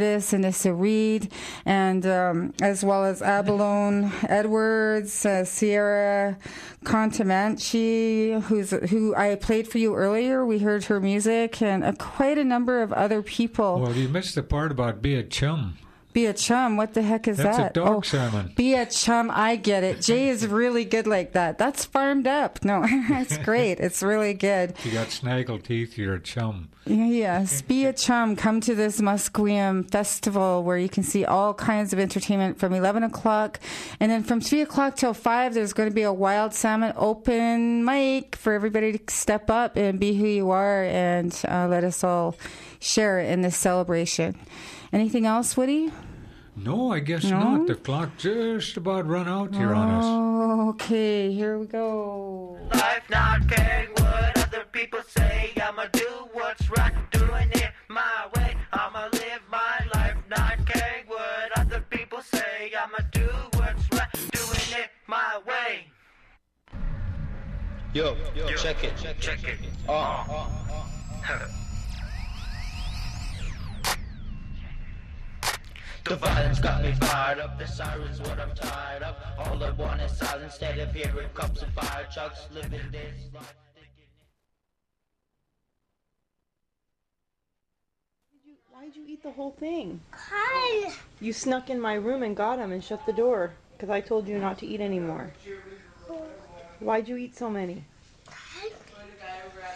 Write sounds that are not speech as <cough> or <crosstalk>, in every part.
this Reed, and um, as well as Abalone Edwards, uh, Sierra Contamanchi, who's who I played for you earlier. We heard her music, and uh, quite a number of other people. Well, you missed the part about be a chum. Be a chum. What the heck is That's that? a dog salmon. Be a chum. I get it. Jay is really good like that. That's farmed up. No, <laughs> it's great. It's really good. You got snaggle teeth, you're a chum. Yes, be a chum. Come to this Musqueam festival where you can see all kinds of entertainment from 11 o'clock. And then from 3 o'clock till 5, there's going to be a wild salmon open mic for everybody to step up and be who you are and uh, let us all share in this celebration. Anything else, Woody? No, I guess No? not. The clock just about run out here on us. Oh, okay, here we go. Life not caring what other people say. I'ma do what's right, doing it my way. I'ma live my life not caring what other people say. I'ma do what's right, doing it my way. Yo, yo, check it, check, Check it. Uh, The violence got me fired up, the sirens what I'm tired of. All I want is silence instead of hearing cups and fire trucks. Living this life. Why'd you eat the whole thing? Hi. You snuck in my room and got him and shut the door because I told you not to eat anymore. Why'd you eat so many?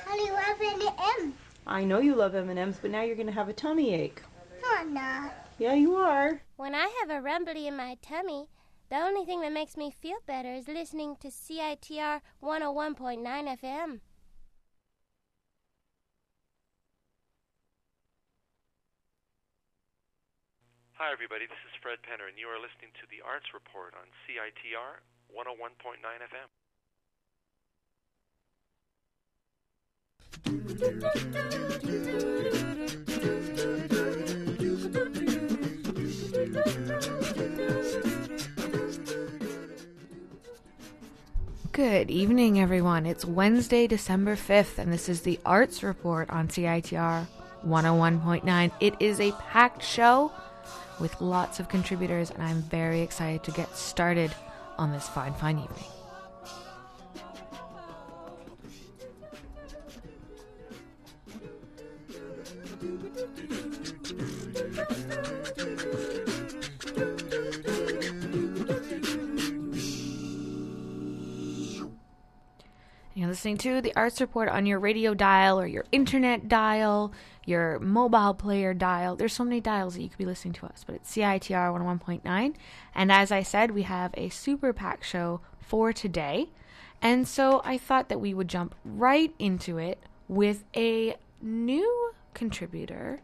I love M. I know you love M&Ms, but now you're gonna have a tummy ache. No, I'm not. Yeah, you are. When I have a rumbly in my tummy, the only thing that makes me feel better is listening to CITR 101.9 FM. Hi, everybody. This is Fred Penner, and you are listening to the Arts Report on CITR 101.9 FM. Good evening, everyone. It's Wednesday, December 5th, and this is the Arts Report on CITR 101.9. It is a packed show with lots of contributors, and I'm very excited to get started on this fine, fine evening. Listening to the Arts Report on your radio dial or your internet dial, your mobile player dial. There's so many dials that you could be listening to us, but it's CITR 101.9. And as I said, we have a super pack show for today. And so I thought that we would jump right into it with a new contributor,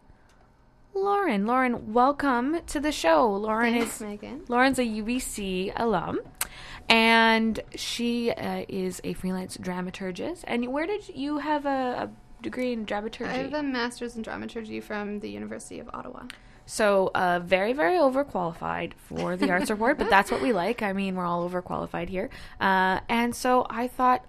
Lauren. Lauren, welcome to the show. Lauren Thanks, is Megan. Lauren's a UBC alum, and she uh, is a freelance dramaturgist. And where did you, have a, a degree in dramaturgy? I have a master's in dramaturgy from the University of Ottawa. So, uh, very, very overqualified for the arts Award, but that's what we like. I mean, we're all overqualified here. Uh, and so I thought,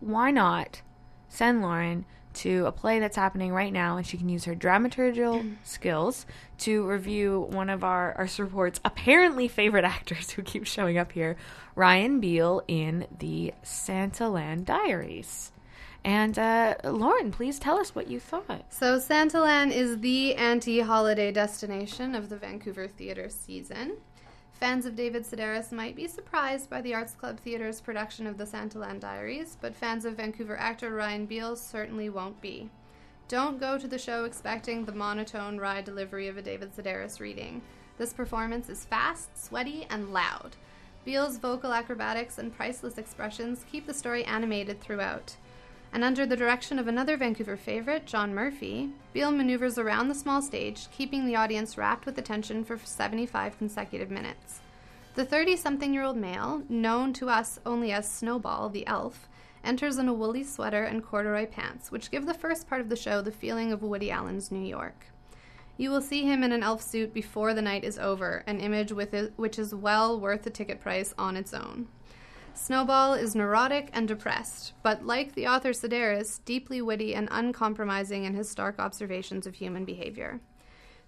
why not send Lauren to a play that's happening right now, and she can use her dramaturgical skills to review one of our arts report's apparently favorite <laughs> actors who keeps showing up here, Ryan Beale in the Santaland Diaries. And uh, Lauren, please tell us what you thought. So, Santaland is the anti holiday destination of the Vancouver theater season. Fans of David Sedaris might be surprised by the Arts Club Theatre's production of the Santaland Diaries, but fans of Vancouver actor Ryan Beale certainly won't be. Don't go to the show expecting the monotone wry delivery of a David Sedaris reading. This performance is fast, sweaty, and loud. Beale's vocal acrobatics and priceless expressions keep the story animated throughout. And under the direction of another Vancouver favorite, John Murphy, Beale maneuvers around the small stage, keeping the audience wrapped with attention for 75 consecutive minutes. The 30 something year old male, known to us only as Snowball, the elf, enters in a woolly sweater and corduroy pants, which give the first part of the show the feeling of Woody Allen's New York. You will see him in an elf suit before the night is over, an image it, which is well worth the ticket price on its own. Snowball is neurotic and depressed, but like the author Sedaris, deeply witty and uncompromising in his stark observations of human behavior.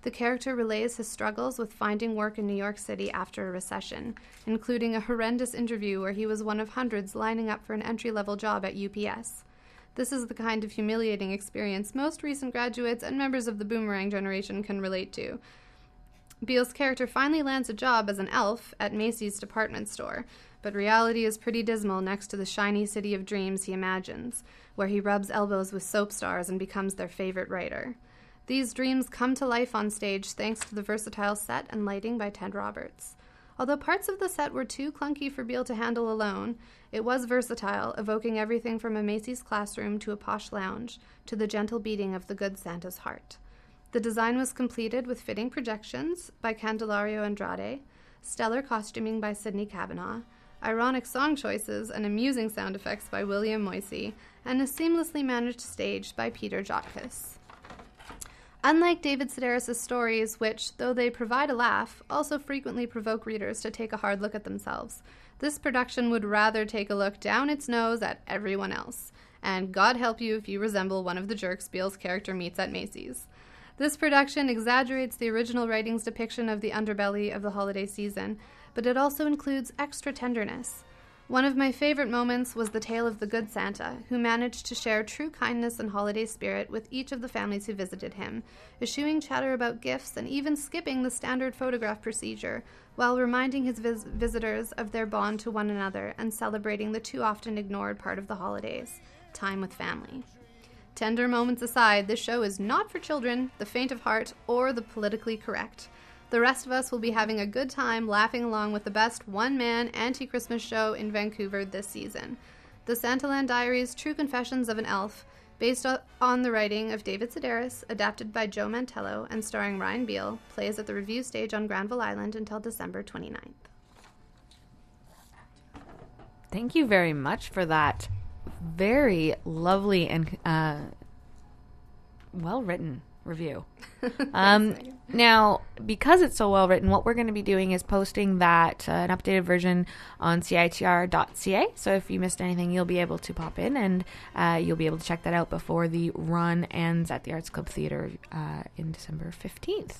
The character relays his struggles with finding work in New York City after a recession, including a horrendous interview where he was one of hundreds lining up for an entry level job at UPS. This is the kind of humiliating experience most recent graduates and members of the boomerang generation can relate to. Beale's character finally lands a job as an elf at Macy's department store, but reality is pretty dismal next to the shiny city of dreams he imagines, where he rubs elbows with soap stars and becomes their favorite writer. These dreams come to life on stage thanks to the versatile set and lighting by Ted Roberts. Although parts of the set were too clunky for Beale to handle alone, it was versatile, evoking everything from a Macy's classroom to a posh lounge, to the gentle beating of the good Santa's heart. The design was completed with fitting projections by Candelario Andrade, stellar costuming by Sidney Kavanaugh, ironic song choices and amusing sound effects by William Moisey, and a seamlessly managed stage by Peter Jotkus. Unlike David Sedaris' stories, which, though they provide a laugh, also frequently provoke readers to take a hard look at themselves, this production would rather take a look down its nose at everyone else. And God help you if you resemble one of the jerks Beale's character meets at Macy's. This production exaggerates the original writing's depiction of the underbelly of the holiday season, but it also includes extra tenderness. One of my favorite moments was the tale of the Good Santa, who managed to share true kindness and holiday spirit with each of the families who visited him, eschewing chatter about gifts and even skipping the standard photograph procedure, while reminding his vis- visitors of their bond to one another and celebrating the too often ignored part of the holidays time with family. Tender moments aside, this show is not for children, the faint of heart, or the politically correct. The rest of us will be having a good time laughing along with the best one man anti Christmas show in Vancouver this season. The Santaland Diaries True Confessions of an Elf, based on the writing of David Sedaris, adapted by Joe Mantello, and starring Ryan Beale, plays at the Revue stage on Granville Island until December 29th. Thank you very much for that very lovely and uh, well written review. <laughs> Um, now, because it's so well written, what we're going to be doing is posting that uh, an updated version on citr.ca. So if you missed anything, you'll be able to pop in and uh, you'll be able to check that out before the run ends at the Arts Club Theater uh, in December 15th.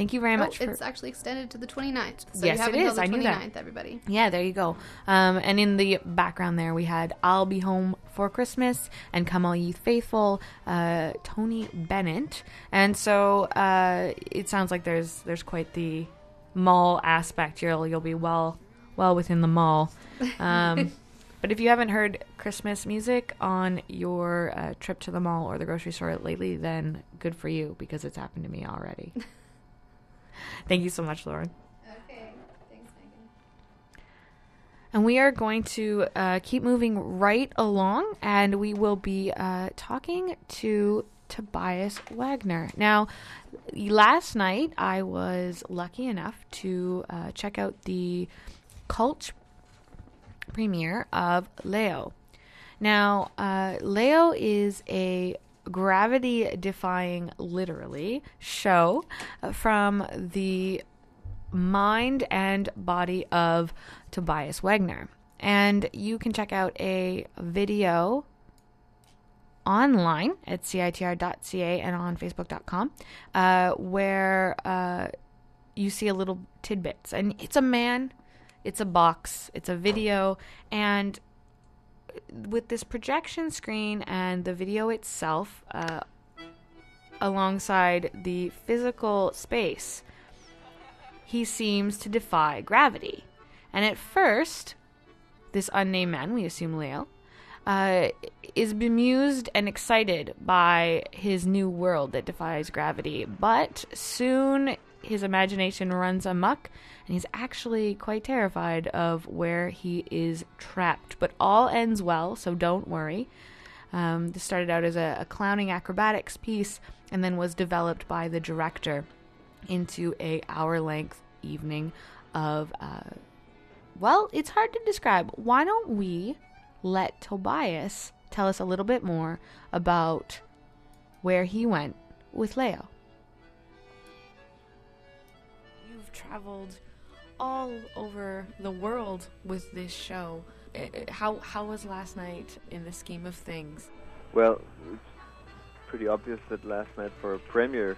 Thank you very Oh, much for it's actually extended to the 29th. So Yes, you have it until is. the I knew 29th, that. everybody. Yeah, there you go. Um, and in the background there, we had "I'll Be Home for Christmas" and "Come All Ye Faithful," uh, Tony Bennett. And so uh, it sounds like there's there's quite the mall aspect. You'll you'll be well well within the mall. Um, <laughs> but if you haven't heard Christmas music on your uh, trip to the mall or the grocery store lately, then good for you because it's happened to me already. <laughs> Thank you so much, Lauren. Okay. Thanks, Megan. And we are going to uh, keep moving right along, and we will be uh, talking to Tobias Wagner. Now, last night I was lucky enough to uh, check out the Cultch premiere of Leo. Now, uh, Leo is a gravity defying, literally, show uh, from the mind and body of Tobias Wagner. And you can check out a video online at citr.ca and on facebook.com uh, where uh, you see a little tidbits. And it's a man, it's a box, it's a video, and with this projection screen and the video itself uh, alongside the physical space, he seems to defy gravity. And at first, this unnamed man, we assume Leo, uh, is bemused and excited by his new world that defies gravity. But soon his imagination runs amok, and he's actually quite terrified of where he is trapped. But all ends well, so don't worry. Um, this started out as a, a clowning acrobatics piece, and then was developed by the director into a hour-length evening of. Uh, well, it's hard to describe. Why don't we let Tobias tell us a little bit more about where he went with Leo? Traveled all over the world with this show. How how was last night in the scheme of things? Well, it's pretty obvious that last night for a premiere,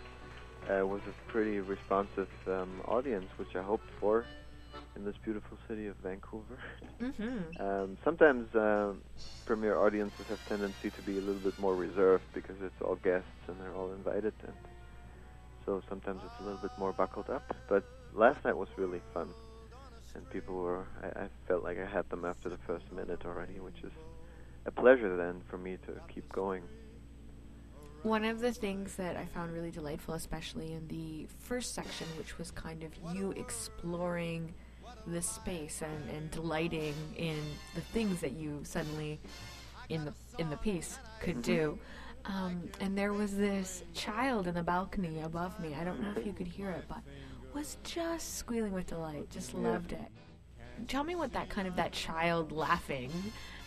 uh, was a pretty responsive um, audience, which I hoped for in this beautiful city of Vancouver. Mm-hmm. <laughs> Um, sometimes uh, premiere audiences have tendency to be a little bit more reserved because it's all guests and they're all invited, and so sometimes it's a little bit more buckled up. But last night was really fun, and people were. I, I felt like I had them after the first minute already, which is a pleasure then for me to keep going. One of the things that I found really delightful, especially in the first section, which was kind of you exploring the space and, and delighting in the things that you suddenly in the in the piece could do. Um, and there was this child in the balcony above me. I don't know if you could hear it, but was just squealing with delight. Just Yeah. loved it. Tell me what that kind of that child laughing,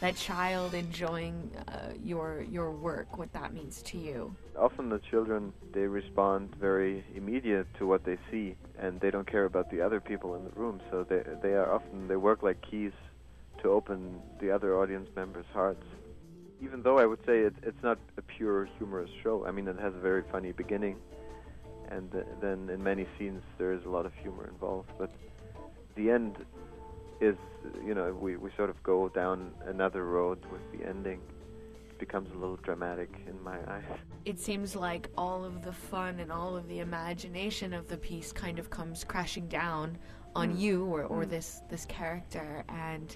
that child enjoying uh, your your work, what that means to you. Often the children they respond very immediate to what they see, and they don't care about the other people in the room. So they they are often they work like keys to open the other audience members' hearts. Even though I would say it, it's not a pure humorous show. I mean, it has a very funny beginning, and th- then in many scenes there is a lot of humor involved. But the end is, you know, we we sort of go down another road with the ending. It becomes a little dramatic in my eyes. It seems like all of the fun and all of the imagination of the piece kind of comes crashing down on Mm. you or, or Mm. this this character and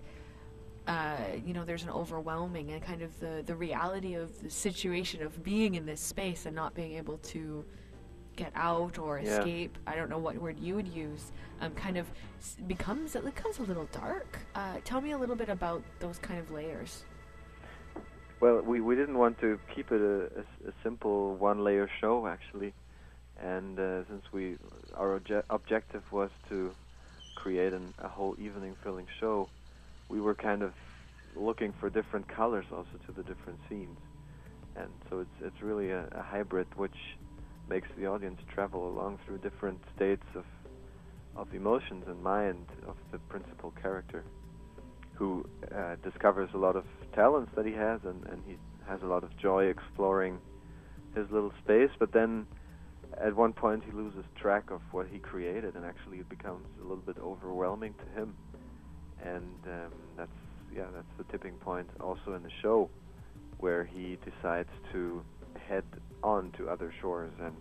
uh, you know there's an overwhelming and kind of the, the reality of the situation of being in this space and not being able to get out or Yeah. escape i don't know what word you would use um, kind of becomes it becomes a little dark. Uh, tell me a little bit about those kind of layers. Well, we, we didn't want to keep it a simple one layer show actually, and uh, since we our obje- objective was to create an, a whole evening filling show, we were kind of looking for different colors also to the different scenes, and so it's it's really a, a hybrid which makes the audience travel along through different states of of emotions and mind of the principal character who uh, discovers a lot of talents that he has, and, and he has a lot of joy exploring his little space. But then, at one point, he loses track of what he created, and actually, it becomes a little bit overwhelming to him. And um, that's yeah, that's the tipping point also in the show, where he decides to head on to other shores and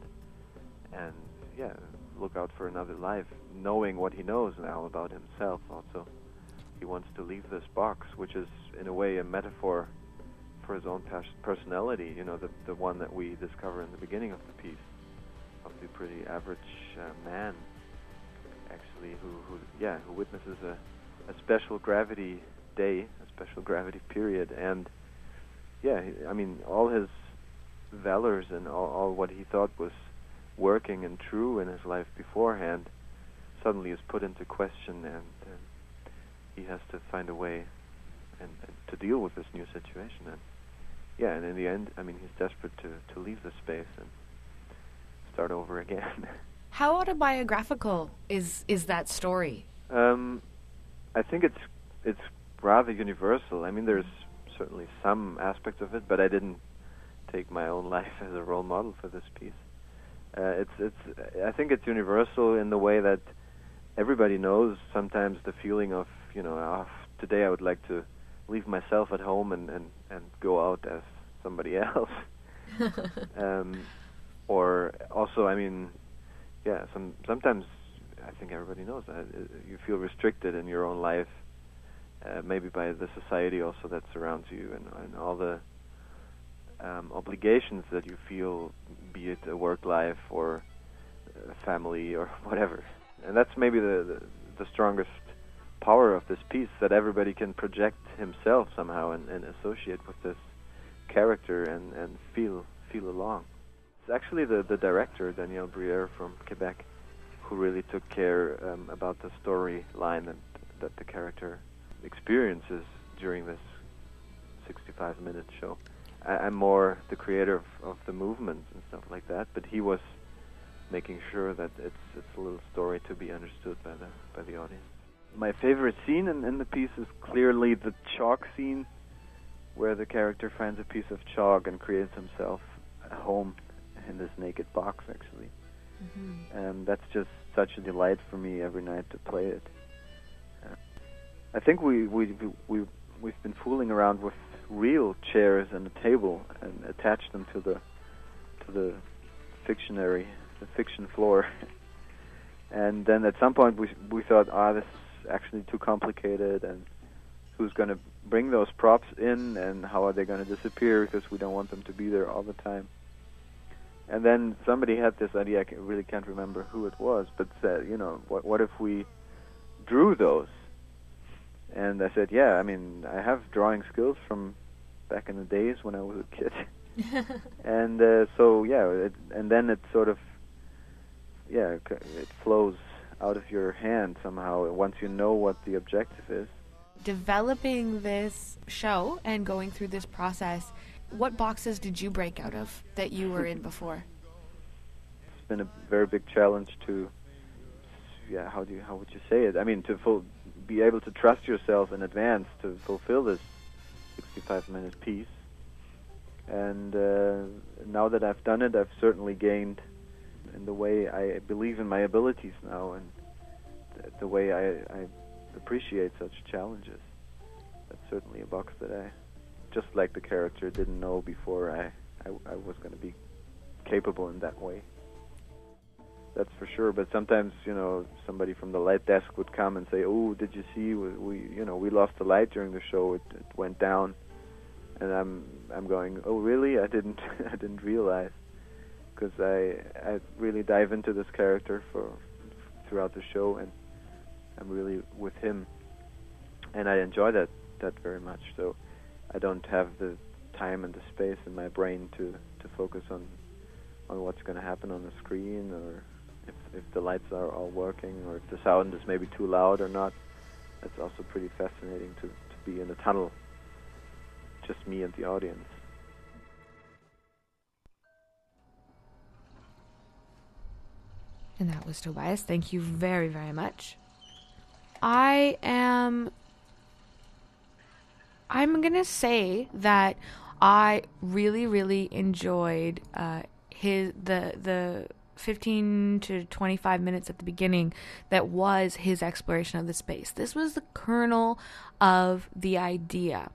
and yeah, look out for another life, knowing what he knows now about himself also he wants to leave this box, which is in a way a metaphor for his own personality. You know, the the one that we discover in the beginning of the piece of the pretty average uh, man, actually, who who yeah, who witnesses a a special gravity day, a special gravity period, and yeah, I mean, all his valors and all, all what he thought was working and true in his life beforehand suddenly is put into question and. and he has to find a way and, and to deal with this new situation. And yeah and in the end i mean he's desperate to to leave the space and start over again. <laughs> How autobiographical is is that story? Um i think it's it's rather universal. I mean there's certainly some aspects of it but i didn't take my own <laughs> life as a role model for this piece. Uh, it's it's i think it's universal in the way that everybody knows sometimes the feeling of you know ah, today I would like to leave myself at home and and and go out as somebody <laughs> else. <laughs> Um or also I mean yeah some sometimes I think everybody knows that uh, you feel restricted in your own life uh, maybe by the society also that surrounds you and, and all the um, obligations that you feel be it a work life or family or <laughs> whatever and that's maybe the, the the strongest power of this piece that everybody can project himself somehow and, and associate with this character and, and feel feel along. It's actually the, the director Daniel Briere from Quebec who really took care um, about the storyline that that the character experiences during this 65 minute show. I, I'm more the creator of, of the movement and stuff like that, but he was making sure that it's it's a little story to be understood by the by the audience. My favorite scene in, in the piece is clearly the chalk scene, where the character finds a piece of chalk and creates himself a home in this naked box, actually. and that's just such a delight for me every night to play it. Uh, I think we we we we've been fooling around with real chairs and a table and attached them to the to the fictionary the fiction floor. <laughs> and then at some point we we thought, ah, this is actually too complicated, and who's going to bring those props in, and how are they going to disappear because we don't want them to be there all the time. And then somebody had this idea. I really can't remember who it was, but said, you know, what what if we drew those? And I said, yeah. I mean, I have drawing skills from back in the days when I was a kid. <laughs> and uh, so yeah, it, and then it sort of yeah, it flows out of your hand somehow once you know what the objective is. Developing this show and going through this process, what boxes did you break out of that you were in <laughs> before? It's been a very big challenge to yeah, how do you how would you say it? I mean, to full, be able to trust yourself in advance to fulfill this 65 minute piece. And uh, now that I've done it, I've certainly gained in the way I believe in my abilities now and th- the way I, I appreciate such challenges. That's certainly a box that I, just like the character, didn't know before I, I, I was going to be capable in that way. That's for sure. But sometimes, you know, somebody from the light desk would come and say, "Oh, did you see? We, we you know, we lost the light during the show. It, it went down." And I'm, I'm going, "Oh, really? I didn't, <laughs> I didn't realize." because I I really dive into this character for throughout the show, and I'm really with him, and I enjoy that that very much. So I don't have the time and the space in my brain to to focus on on what's going to happen on the screen, or if the lights are all working, or if the sound is maybe too loud or not. It's also pretty fascinating to to be in a tunnel, just me and the audience. And that was Tobias. Thank you very, very much. I am. I'm gonna say that I really, really enjoyed uh, his the the 15 to 25 minutes at the beginning that was his exploration of the space. This was the kernel of the idea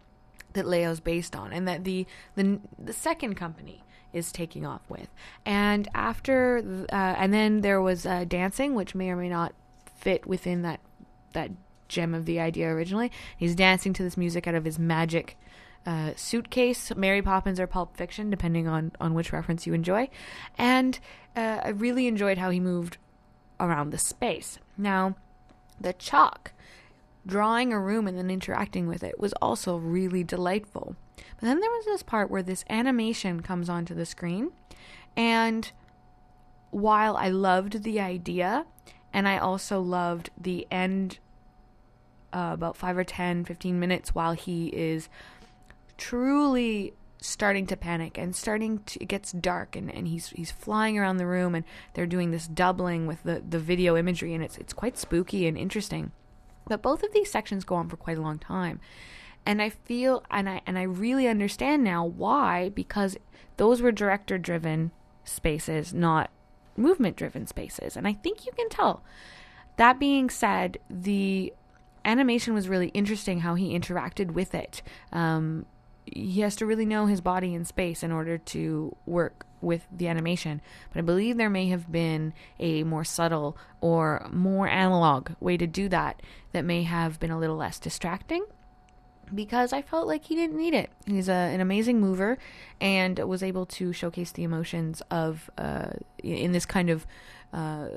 that Leo's based on, and that the the the second company is taking off with. And after, uh, and then there was uh, dancing, which may or may not fit within that that gem of the idea originally. He's dancing to this music out of his magic uh, suitcase, Mary Poppins or Pulp Fiction, depending on on which reference you enjoy. And uh, I really enjoyed how he moved around the space. Now, the chalk. Drawing a room and then interacting with it was also really delightful. But then there was this part where this animation comes onto the screen. And while I loved the idea, and I also loved the end uh, about 5 or 10, 15 minutes while he is truly starting to panic and starting to it gets dark and, and he's he's flying around the room and they're doing this doubling with the, the video imagery and it's it's quite spooky and interesting. But both of these sections go on for quite a long time and I feel and I and I really understand now why because those were director driven spaces, not movement driven spaces, and I think you can tell. That being said, the animation was really interesting how he interacted with it. Um, he has to really know his body in space in order to work with the animation. But I believe there may have been a more subtle or more analog way to do that that may have been a little less distracting because I felt like he didn't need it. He's a, an amazing mover and was able to showcase the emotions of uh, in this kind of uh,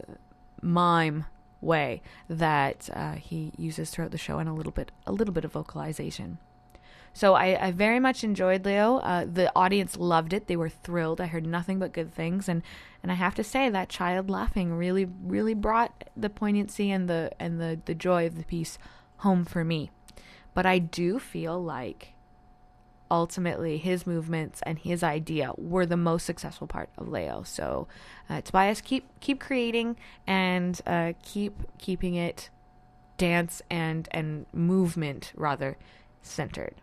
mime way that uh, he uses throughout the show and a little bit a little bit of vocalization. So I, I very much enjoyed Leo. Uh, the audience loved it; they were thrilled. I heard nothing but good things, and and I have to say that child laughing really really brought the poignancy and the and the the joy of the piece home for me. But I do feel like ultimately his movements and his idea were the most successful part of Leo. So uh, Tobias, keep keep creating and uh, keep keeping it dance and and movement rather centered.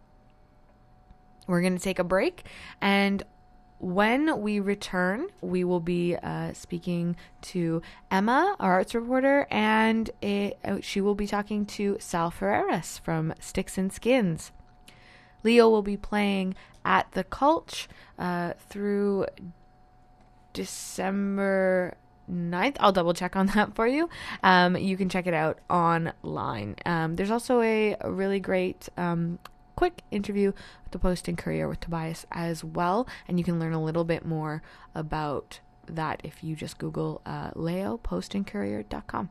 We're going to take a break and when we return, we will be uh, speaking to Emma, our arts reporter, and it, uh, she will be talking to Sal Ferreras from Sticks and Skins. Leo will be playing at the Cultch uh, through December 9th. I'll double check on <laughs> that for you. Um, you can check it out online. Um, there's also a, a really great um, quick interview with the Post and Courier with Tobias as well, and you can learn a little bit more about that if you just Google uh, Leo postandcourier.com.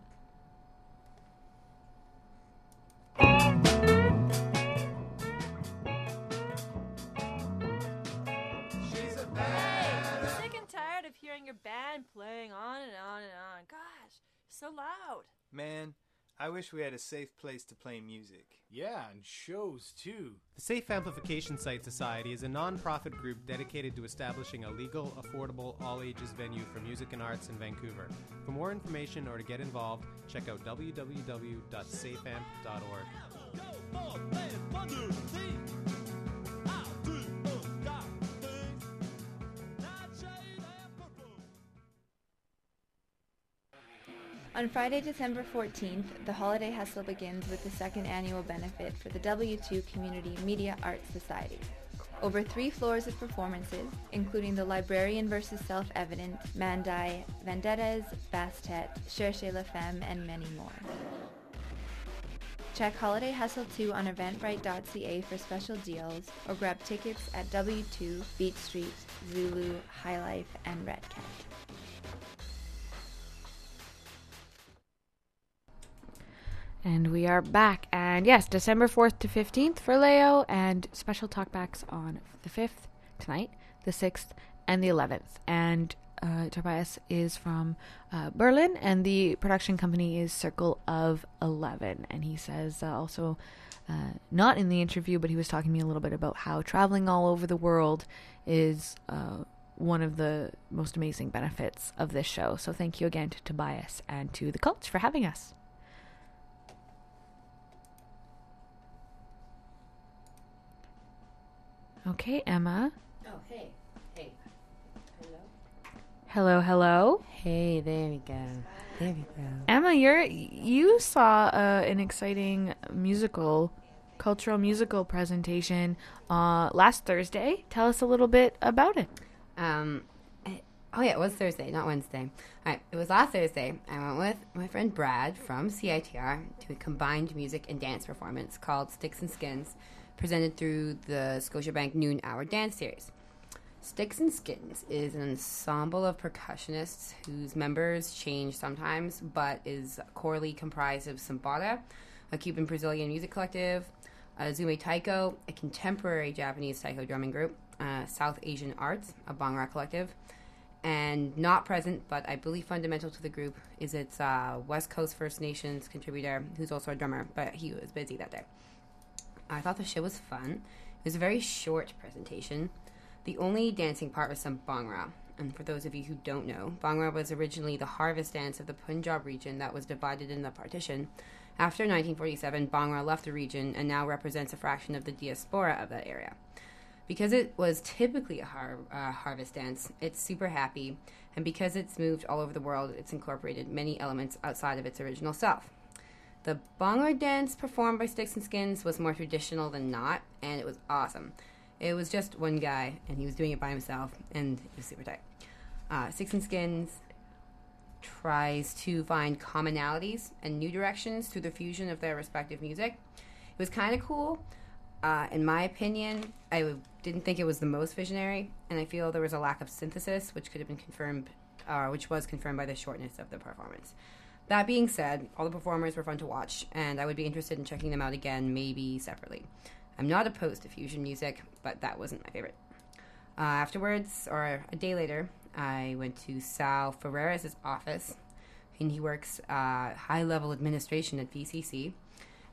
Sick and tired of hearing your band playing on and on and on. Gosh, so loud. Man, I wish we had a safe place to play music. Yeah, and shows too. The Safe Amplification Site Society is a non-profit group dedicated to establishing a legal, affordable, all-ages venue for music and arts in Vancouver. For more information or to get involved, check out www.safeamp.org. On Friday, December 14th, the holiday hustle begins with the second annual benefit for the W2 Community Media Arts Society. Over three floors of performances, including The Librarian vs. Self-Evident, Mandai, Vendettas, Bastet, Cherchez la Femme, and many more. Check Holiday Hustle 2 on eventbrite.ca for special deals or grab tickets at W2, Beat Street, Zulu, High Life, and Red Cat. And we are back. And yes, December 4th to 15th for Leo, and special talkbacks on the 5th tonight, the 6th, and the 11th. And uh, Tobias is from uh, Berlin, and the production company is Circle of 11. And he says uh, also, uh, not in the interview, but he was talking to me a little bit about how traveling all over the world is uh, one of the most amazing benefits of this show. So thank you again to Tobias and to the Cultch for having us. Okay, Emma. Oh, hey. Hey. Hello? Hello, hello. Hey, there we go. There we go. Emma, you're you saw uh, an exciting musical, cultural musical presentation uh, last Thursday. Tell us a little bit about it. Um, oh yeah, it was Thursday, not Wednesday. All right, it was last Thursday. I went with my friend Brad from CITR to a combined music and dance performance called Sticks and Skins, presented through the Scotiabank Noon Hour Dance Series. Sticks and Skins is an ensemble of percussionists whose members change sometimes, but is corely comprised of Sambada, a Cuban Brazilian music collective, Uzume Taiko, a contemporary Japanese taiko drumming group, uh, South Asian Arts, a Bhangra collective, and not present, but I believe fundamental to the group, is its uh, West Coast First Nations contributor, who's also a drummer, but he was busy that day. I thought the show was fun. It was a very short presentation. The only dancing part was some Bhangra. And for those of you who don't know, Bhangra was originally the harvest dance of the Punjab region that was divided in the partition. After 1947, Bhangra left the region and now represents a fraction of the diaspora of that area. Because it was typically a har- uh, harvest dance, it's super happy, and because it's moved all over the world, it's incorporated many elements outside of its original self. The Bhangra dance performed by Sticks and Skins was more traditional than not, and it was awesome. It was just one guy, and he was doing it by himself, and it was super tight. Uh, Sticks and Skins tries to find commonalities and new directions through the fusion of their respective music. It was kind of cool. Uh, in my opinion, I didn't think it was the most visionary, and I feel there was a lack of synthesis, which could have been confirmed, uh, which was confirmed by the shortness of the performance. That being said, all the performers were fun to watch, and I would be interested in checking them out again, maybe separately. I'm not opposed to fusion music, but that wasn't my favorite. Uh, afterwards, or a day later, I went to Sal Ferreras' office, and he works uh, high level administration at VCC.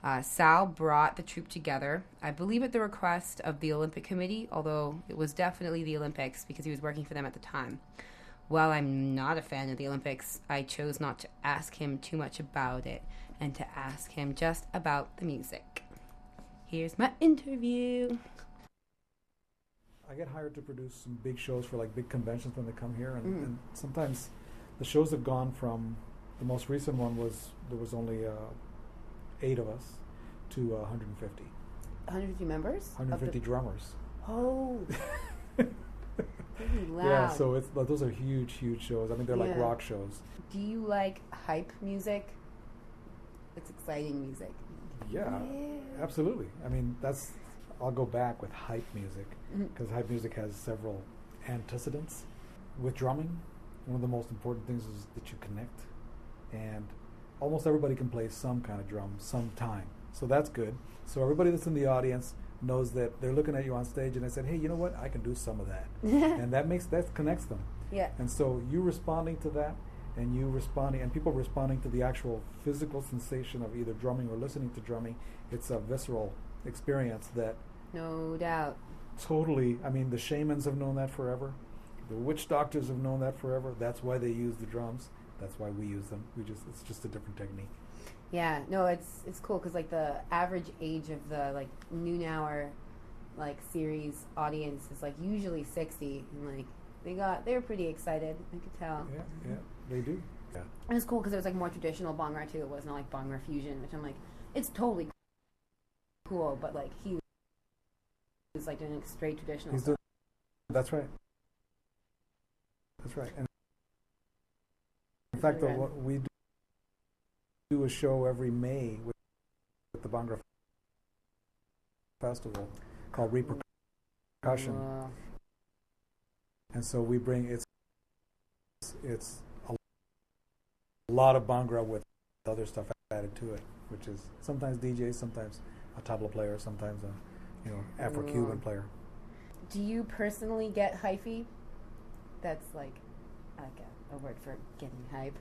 Uh, Sal brought the troupe together, I believe at the request of the Olympic Committee, although it was definitely the Olympics because he was working for them at the time. While I'm not a fan of the Olympics, I chose not to ask him too much about it and to ask him just about the music. Here's my interview. I get hired to produce some big shows for like big conventions when they come here, and, Mhm. and sometimes the shows have gone from the most recent one was there was only uh, eight of us to uh, 150. 150 members? 150 drummers. Oh. <laughs> Yeah, so it's like, those are huge, huge shows. I mean, they're like rock shows. Do you like hype music? It's exciting music. Yeah, absolutely. I mean, that's. I'll go back with hype music mm-hmm. because hype music has several antecedents. With drumming, one of the most important things is that you connect, and almost everybody can play some kind of drum sometime. So that's good. So everybody that's in the audience knows that they're looking at you on stage and they said, "Hey, you know what? I can do some of that," <laughs> and that makes that connects them. Yeah. And so you responding to that, and you responding, and people responding to the actual physical sensation of either drumming or listening to drumming, it's a visceral experience that No doubt. totally. I mean, the shamans have known that forever. The witch doctors have known that forever. That's why they use the drums. That's why we use them. We just it's just a different technique. Yeah, no, it's it's cool because like the average age of the like noon hour like series audience is like usually sixty, and like they got they were pretty excited. I could tell. Yeah, yeah, they do. Yeah. And it's cool because it was like more traditional Bhangra too. It wasn't like Bhangra fusion, which I'm like, it's totally cool, but like he was like doing like straight traditional. He's stuff. that's right. That's right. And in fact, what we do a show every May with, with the Bhangra Festival called Repercussion. Wow. And so we bring it's it's a lot of Bhangra with other stuff added to it, which is sometimes DJs, sometimes a tabla player, sometimes a you know Afro-Cuban Wow. player. Do you personally get hyphy? That's like like a, a word for getting hype.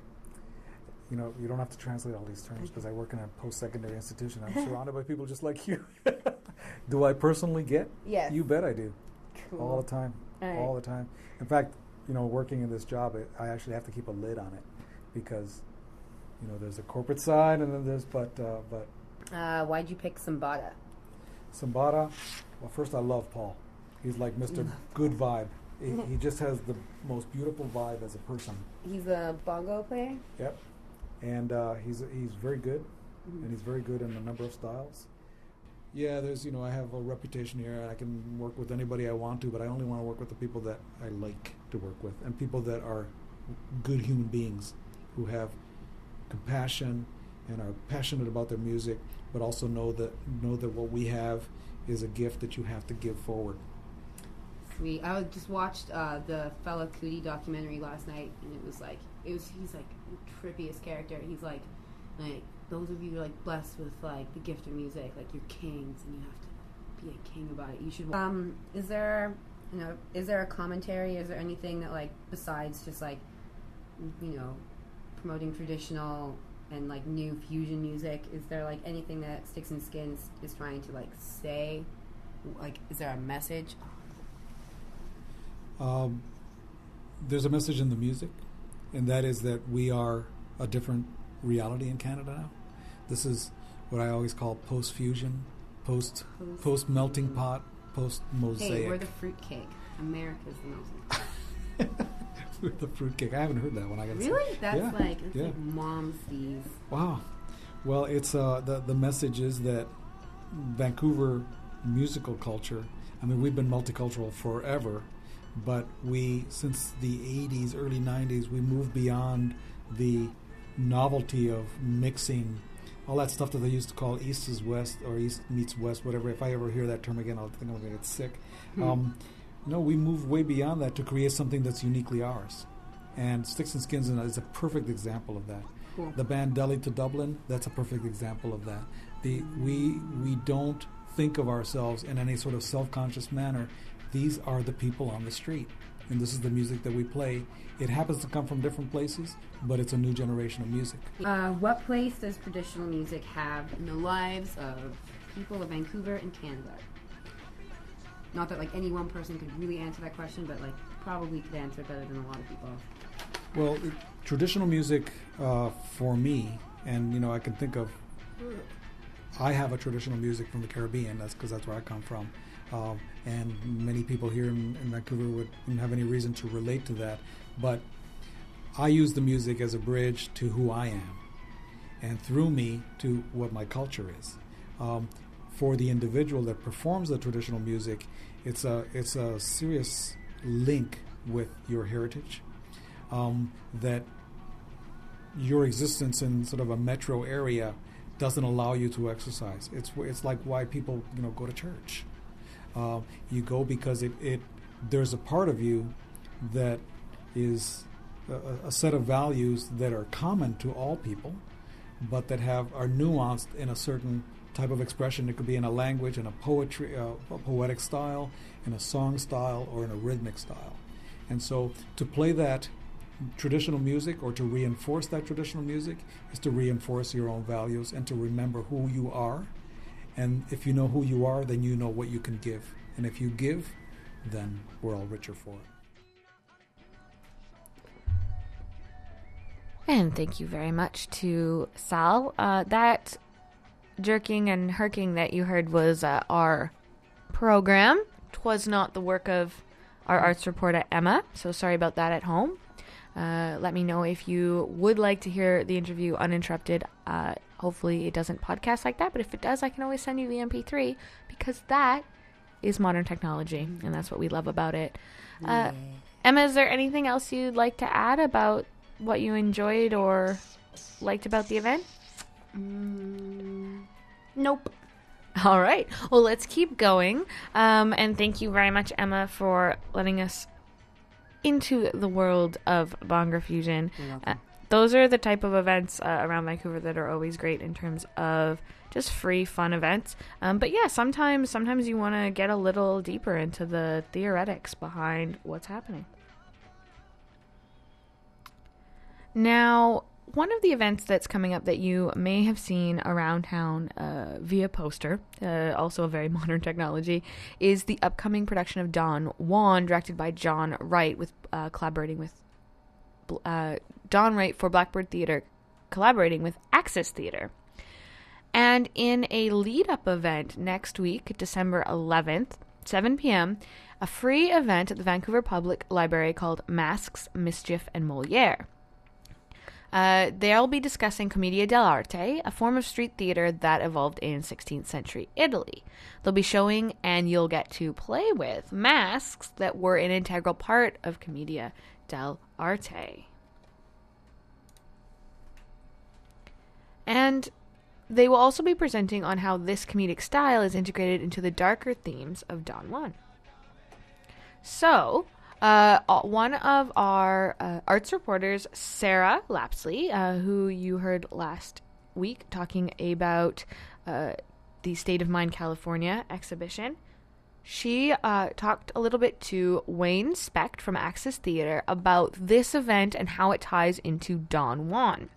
You know, you don't have to translate all these terms because I work in a post-secondary institution. I'm <laughs> surrounded by people just like you. <laughs> do I personally get? Yes. You bet I do. Cool. All the time. All right. All the time. In fact, you know, working in this job, it, I actually have to keep a lid on it because, you know, there's a corporate side and then there's, but, uh, but Uh, why'd you pick Sambada? Sambada, well, first I love Paul. He's like <laughs> Mr. Good Vibe. He, he just has the most beautiful vibe as a person. He's a bongo player. Yep. And uh, he's he's very good, Mhm. and he's very good in a number of styles. Yeah, there's you know I have a reputation here. I can work with anybody I want to, but I only want to work with the people that I like to work with, and people that are good human beings who have compassion and are passionate about their music, but also know that know that what we have is a gift that you have to give forward. Sweet. I just watched uh, the Fela Kuti documentary last night, and it was like it was he's like the trippiest character. He's like like those of you who are like blessed with like the gift of music, like you're kings, and you have to be a king about it. You should. Um, is there you know is there a commentary? Is there anything that like besides just like you know promoting traditional and like new fusion music? Is there like anything that Sticks and Skins is trying to like say? Like, is there a message? Um, there's a message in the music, and that is that we are a different reality in Canada now. This is what I always call post fusion, post Post- melting pot, post mosaic. Hey, we're the fruitcake. America's the. <laughs> We're the fruitcake. I haven't heard that one. I got Really? That's yeah, like that's yeah. like. Wow. Well, it's uh, the the message is that Vancouver musical culture. I mean, we've been multicultural forever, but we since the '80s, early '90s, we moved beyond the novelty of mixing all that stuff that they used to call East is West or East meets West, whatever. If I ever hear that term again, I'll think I'm going to get sick. Hmm. Um, no, we moved way beyond that to create something that's uniquely ours. And Sticks and Skins is a perfect example of that. Cool. The band Delhi to Dublin, that's a perfect example of that. The we we don't think of ourselves in any sort of self-conscious manner. These are the people on the street, and this is the music that we play. It happens to come from different places, but it's a new generation of music. Uh, what place does traditional music have in the lives of people of Vancouver and Canada? Not that like any one person could really answer that question, but like probably could answer better than a lot of people. Well, it, traditional music uh, for me, and you know, I can think of I have a traditional music from the Caribbean. That's because that's where I come from, um, and many people here in, in Vancouver would, wouldn't have any reason to relate to that. But I use the music as a bridge to who I am, and through me to what my culture is. Um, for the individual that performs the traditional music, it's a it's a serious link with your heritage. Um, that your existence in sort of a metro area doesn't allow you to exercise. It's it's like why people you know go to church. Uh, you go because it, it there's a part of you that is a, a set of values that are common to all people, but that have are nuanced in a certain type of expression. It could be in a language, in a poetry, uh, a poetic style, in a song style, or in a rhythmic style. And so to play that traditional music or to reinforce that traditional music is to reinforce your own values and to remember who you are. And if you know who you are, then you know what you can give. And if you give, then we're all richer for it. And thank you very much to Sal. Uh, that jerking and herking that you heard was uh, our program. Twas not the work of our arts reporter Emma, so sorry about that at home. Uh, let me know if you would like to hear the interview uninterrupted. Uh, hopefully, it doesn't podcast like that, but if it does, I can always send you the MP3 because that is modern technology, and that's what we love about it. Uh, Emma, is there anything else you'd like to add about what you enjoyed or liked about the event? Nope. <laughs> All right. Well, let's keep going. Um, and thank you very much, Emma, for letting us into the world of Bonga Fusion. Uh, those are the type of events uh, around Vancouver that are always great in terms of just free, fun events. Um, but yeah, sometimes sometimes you want to get a little deeper into the theoretics behind what's happening. Now, one of the events that's coming up that you may have seen around town uh, via poster, uh, also a very <laughs> modern technology, is the upcoming production of Don Juan, directed by John Wright, with uh, collaborating with uh, Don Wright for Blackbird Theatre, collaborating with Axis Theatre. And in a lead up event next week, December 11th, 7 p.m., a free event at the Vancouver Public Library called Masks, Mischief, and Moliere. Uh, they'll be discussing Commedia dell'arte, a form of street theater that evolved in 16th century Italy. They'll be showing, and you'll get to play with, masks that were an integral part of Commedia dell'arte. And they will also be presenting on how this comedic style is integrated into the darker themes of Don Juan. So, uh, one of our uh, arts reporters, Sarah Lapsley, uh, who you heard last week talking about uh, the State of Mind California exhibition, she uh, talked a little bit to Wayne Specht from Axis Theater about this event and how it ties into Don Juan.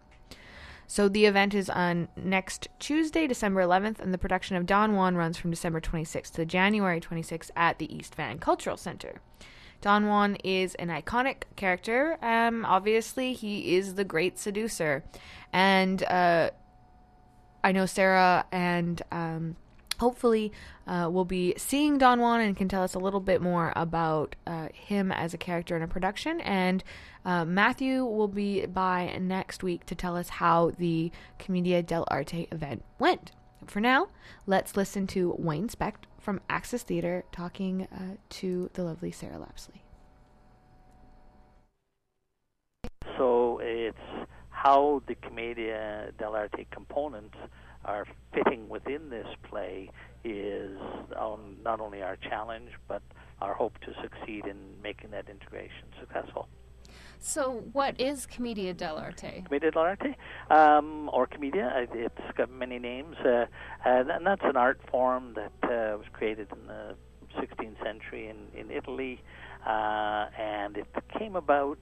So the event is on next Tuesday, December 11th, and the production of Don Juan runs from December 26th to January 26th at the East Van Cultural Center. Don Juan is an iconic character. Um, obviously, he is the great seducer, and uh, I know Sarah and um, hopefully uh, we'll be seeing Don Juan and can tell us a little bit more about uh, him as a character in a production. And uh, Matthew will be by next week to tell us how the Commedia dell'arte event went. For now, let's listen to Wayne Specht from Axis Theater talking uh, to the lovely Sarah Lapsley. So it's how the Commedia dell'arte components are fitting within this play is um, not only our challenge, but our hope to succeed in making that integration successful. So, what is Commedia dell'arte? Commedia dell'arte, um, or Commedia, it- it's got many names, uh, and and that's an art form that uh, was created in the 16th century in, in Italy, uh, and it came about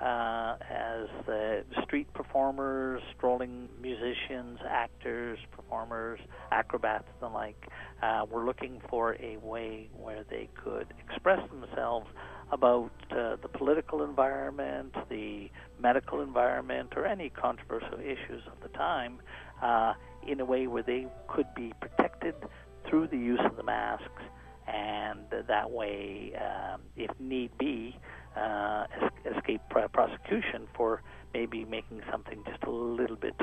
uh, as uh, street performers, strolling actors, performers, acrobats, and the like, uh, were looking for a way where they could express themselves about uh, the political environment, the medical environment, or any controversial issues of the time uh, in a way where they could be protected through the use of the masks, and that way, um, if need be, uh, escape prosecution for maybe making something just a little bit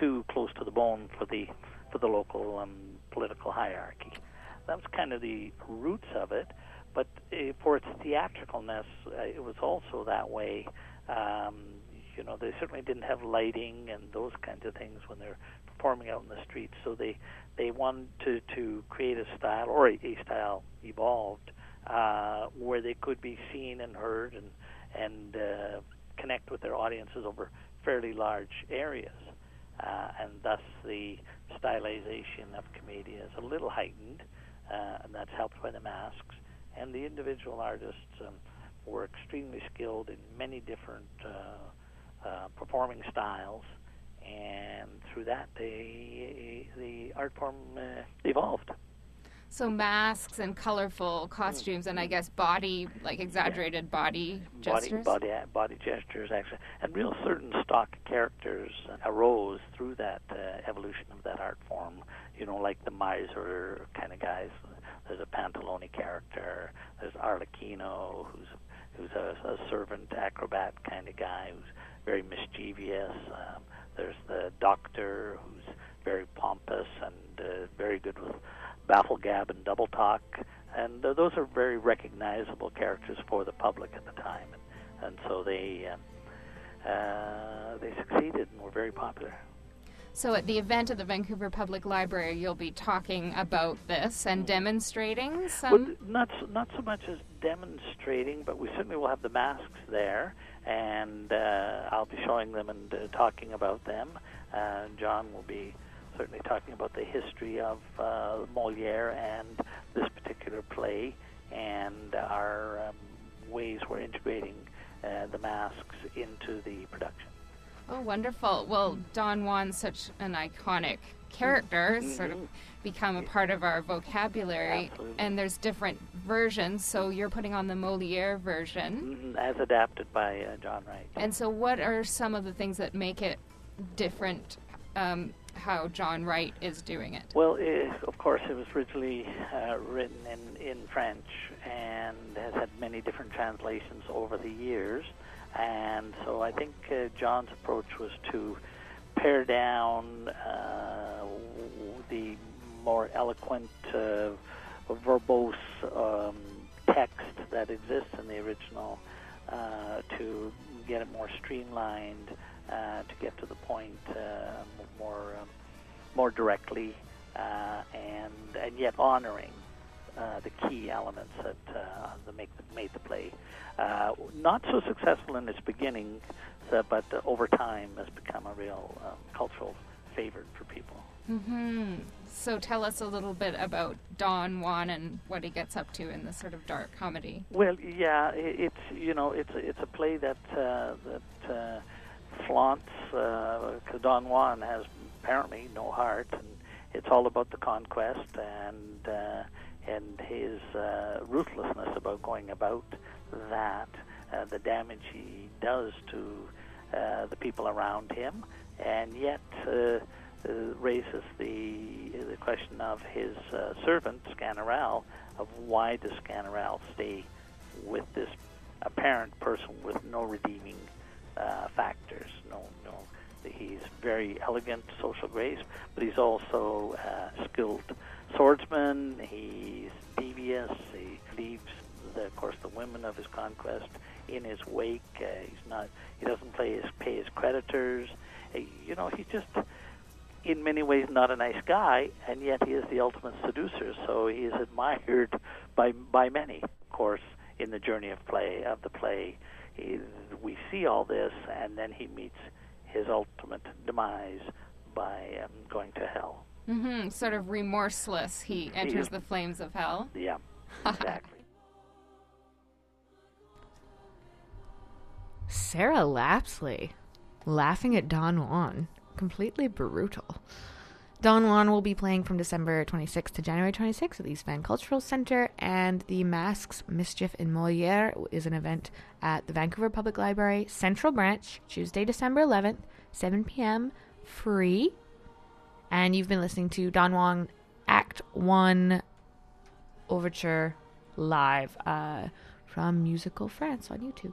too close to the bone for the for the local um, political hierarchy. That was kind of the roots of it, but uh, for its theatricalness, uh, it was also that way. Um, you know, they certainly didn't have lighting and those kinds of things when they're performing out in the streets. So they they wanted to to create a style or a, a style evolved uh, where they could be seen and heard and and uh, connect with their audiences over fairly large areas. Uh, and thus the stylization of Commedia is a little heightened, uh, and that's helped by the masks. And the individual artists um, were extremely skilled in many different uh, uh, performing styles, and through that, they, the art form uh, evolved. So masks and colorful costumes, and I guess body, like exaggerated body body gestures. body body gestures actually. And real certain stock characters arose through that uh, evolution of that art form. You know like the miser kind of guys. There's a pantalone character. There's arlecchino who's who's a, a servant acrobat kind of guy who's very mischievous. Um, there's the doctor who's very pompous and uh, very good with baffle gab and double talk and uh, those are very recognizable characters for the public at the time, and, and so they uh, uh, they succeeded and were very popular. So at the event at the Vancouver Public Library, you'll be talking about this and demonstrating some. Well, not so, not so much as demonstrating, but we certainly will have the masks there, and uh, I'll be showing them and uh, talking about them. Uh, John will be certainly talking about the history of uh, Moliere and this particular play and our um, ways we're integrating uh, the masks into the production. Oh, wonderful. Well, Don Juan's such an iconic character, Mm-hmm. sort of become a part of our vocabulary, Absolutely. and there's different versions. So you're putting on the Moliere version. Mm, As adapted by uh, John Wright. And so, what are some of the things that make it different? Um, how John Wright is doing it. Well, eh, of course, it was originally uh, written in, in French and has had many different translations over the years. And so I think uh, John's approach was to pare down uh, the more eloquent, uh, verbose um, text that exists in the original uh, to get it more streamlined, uh, to get to the point uh, more um, more directly, uh, and and yet honoring uh, the key elements that uh, that make the, made the play. Uh, not so successful in its beginning, so, but uh, over time has become a real um, cultural favorite for people. hmm So tell us a little bit about Don Juan and what he gets up to in this sort of dark comedy. Well, yeah, i it's you know it's a- it's a play that uh, that uh, flaunts because Don Juan has apparently no heart, and it's all about the conquest and uh, and his uh, ruthlessness about going about that, uh, the damage he does to uh, the people around him, and yet. Uh, uh, raises the the question of his uh, servant Sganarelle of why does Sganarelle stay with this apparent person with no redeeming uh, factors. No, no. He's very elegant, social grace, but he's also uh, skilled swordsman. He's devious. He leaves, the, of course, the women of his conquest in his wake. Uh, he's not. He doesn't play his, pay his creditors. Uh, you know, he's just in many ways not a nice guy, and yet he is the ultimate seducer. So he is admired by by many. Of course, in the journey of play of the play, he, we see all this, and then he meets his ultimate demise by um, going to hell. hmm Sort of remorseless, he enters is- the flames of hell. Yeah, <laughs> exactly. Sarah Lapsley laughing at Don Juan. Completely brutal. Don Juan will be playing from December 26th to January 26th at the East Van Cultural Center, and the Masks, Mischief, and Moliere is an event at the Vancouver Public Library Central Branch, Tuesday, December 11th, 7 p.m., free. And you've been listening to Don Juan Act 1 Overture live uh, from Musical France on YouTube.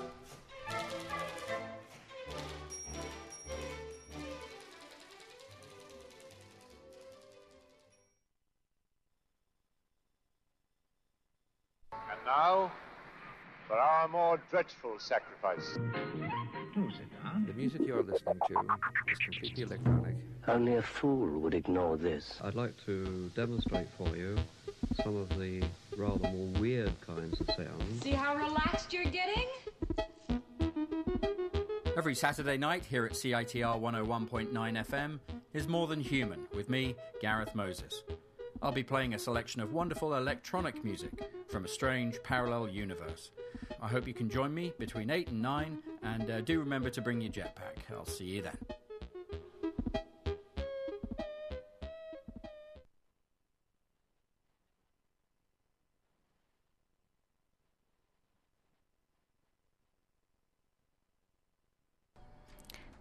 our more dreadful sacrifice. The music you're listening to is completely electronic. Only a fool would ignore this. I'd like to demonstrate for you some of the rather more weird kinds of sounds. See how relaxed you're getting? Every Saturday night here at CITR 101.9 FM is More Than Human with me, Gareth Moses. I'll be playing a selection of wonderful electronic music from a strange parallel universe. I hope you can join me between 8 and 9, and uh, do remember to bring your jetpack. I'll see you then.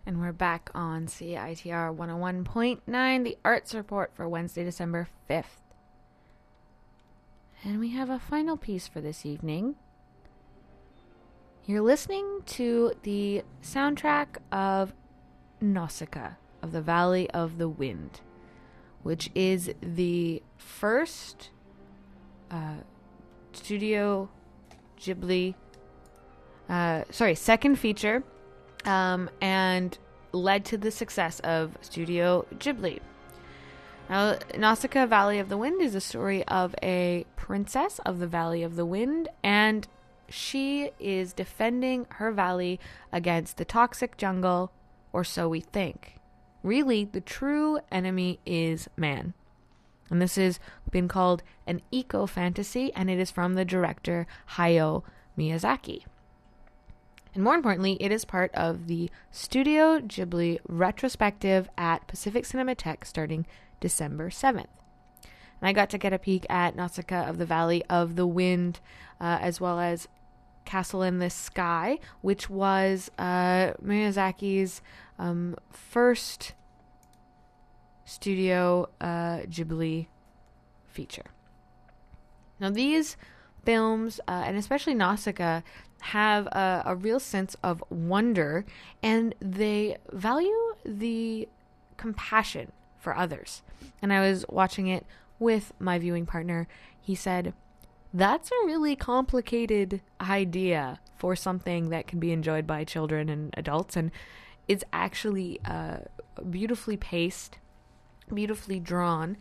And we're back on CITR 101.9, the arts report for Wednesday, December 5th. And we have a final piece for this evening. You're listening to the soundtrack of Nausicaa of the Valley of the Wind, which is the first uh, Studio Ghibli, uh, sorry, second feature, um, and led to the success of Studio Ghibli. Now, Nausicaa Valley of the Wind is a story of a princess of the Valley of the Wind, and she is defending her valley against the toxic jungle, or so we think. Really, the true enemy is man. And this has been called an eco fantasy, and it is from the director Hayao Miyazaki. And more importantly, it is part of the Studio Ghibli retrospective at Pacific Cinematheque starting December 7th. And I got to get a peek at Nausicaa of the Valley of the Wind, uh, as well as Castle in the Sky, which was uh, Miyazaki's um, first Studio uh, Ghibli feature. Now, these films, uh, and especially Nausicaa, have a, a real sense of wonder and they value the compassion for others. And I was watching it with my viewing partner. He said, That's a really complicated idea for something that can be enjoyed by children and adults. And it's actually uh, beautifully paced, beautifully drawn.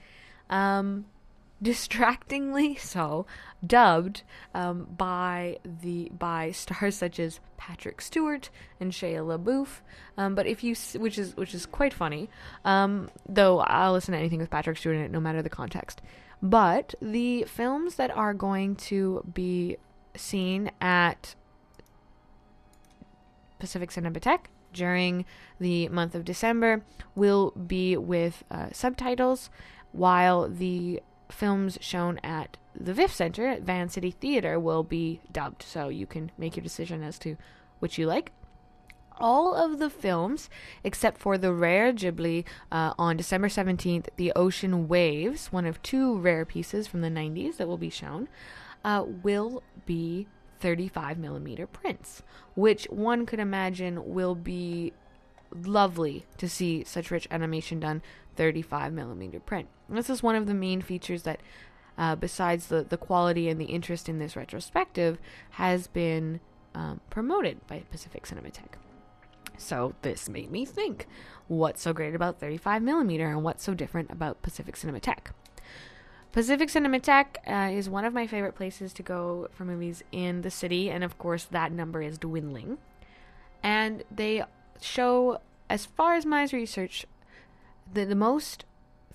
Um, <laughs> distractingly so, dubbed um, by the by stars such as Patrick Stewart and Shia LaBeouf. Um, but if you, which is which is quite funny, um, though I'll listen to anything with Patrick Stewart in it, no matter the context. But the films that are going to be seen at Pacific Cinematheque during the month of December will be with uh, subtitles, while the films shown at the VIF Center at Vancity Theater will be dubbed, so you can make your decision as to which you like. All of the films, except for the rare Ghibli uh, on December 17th, The Ocean Waves, one of two rare pieces from the 90s that will be shown, uh, will be 35 millimeter prints, which one could imagine will be lovely to see such rich animation done 35 millimeter print. This is one of the main features that, uh, besides the, the quality and the interest in this retrospective, has been um, promoted by Pacific Cinematheque. So this made me think, what's so great about 35 millimeter and what's so different about Pacific Cinematheque? Pacific Cinematheque uh, is one of my favorite places to go for movies in the city, and of course, that number is dwindling. And they show, as far as my research, the, the most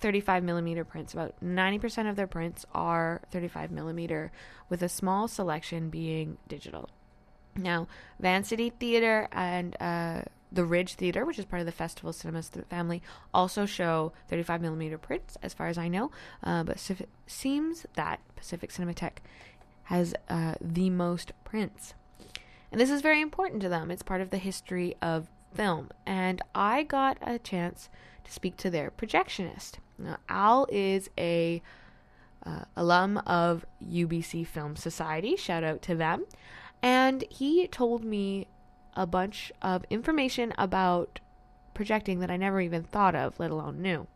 35 millimeter prints, about 90% of their prints are 35 millimeter, with a small selection being digital. Now, Vancity Theater and uh, the Ridge Theater, which is part of the Festival Cinemas family, also show 35 millimeter prints, as far as I know. Uh, but it seems that Pacific Cinematheque has uh, the most prints. And this is very important to them. It's part of the history of film. And I got a chance to speak to their projectionist. Now, Al is a uh, alum of UBC Film Society. Shout out to them. And he told me a bunch of information about projecting that I never even thought of, let alone knew.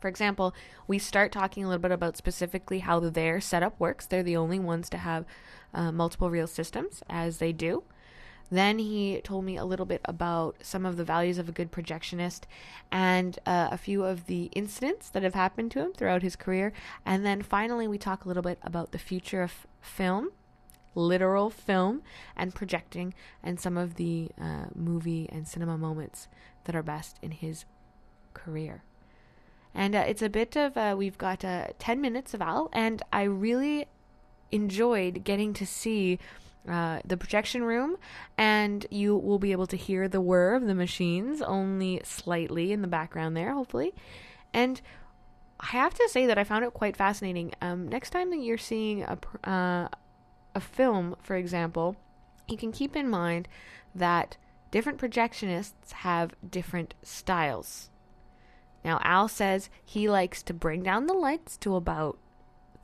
For example, we start talking a little bit about specifically how their setup works. They're the only ones to have uh, multiple reel systems, as they do. Then he told me a little bit about some of the values of a good projectionist and uh, a few of the incidents that have happened to him throughout his career. And then finally, we talk a little bit about the future of film literal film and projecting and some of the uh, movie and cinema moments that are best in his career. And uh, it's a bit of, uh, we've got uh, 10 minutes of Al, and I really enjoyed getting to see uh, the projection room, and you will be able to hear the whir of the machines only slightly in the background there, hopefully. And I have to say that I found it quite fascinating. Um, next time that you're seeing a, uh, a film, for example, you can keep in mind that different projectionists have different styles. Now, Al says he likes to bring down the lights to about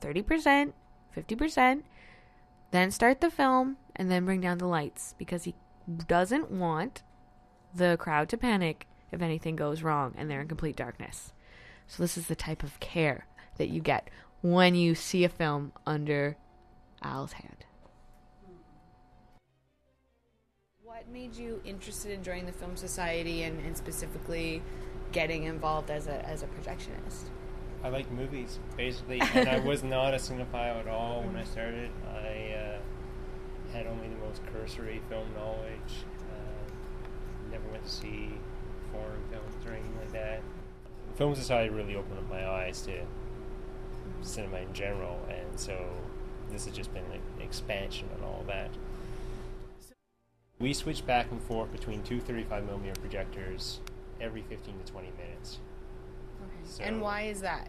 30%, 50%, then start the film, and then bring down the lights because he doesn't want the crowd to panic if anything goes wrong and they're in complete darkness. So, this is the type of care that you get when you see a film under Al's hand. What made you interested in joining the Film Society and, and specifically getting involved as a, as a projectionist? I like movies, basically, <laughs> and I was not a cinephile at all when I started. I uh, had only the most cursory film knowledge. Uh, never went to see foreign films or anything like that. Film Society really opened up my eyes to cinema in general, and so this has just been an expansion and all that. We switch back and forth between two 35mm projectors every 15 to 20 minutes. Okay. So, and why is that?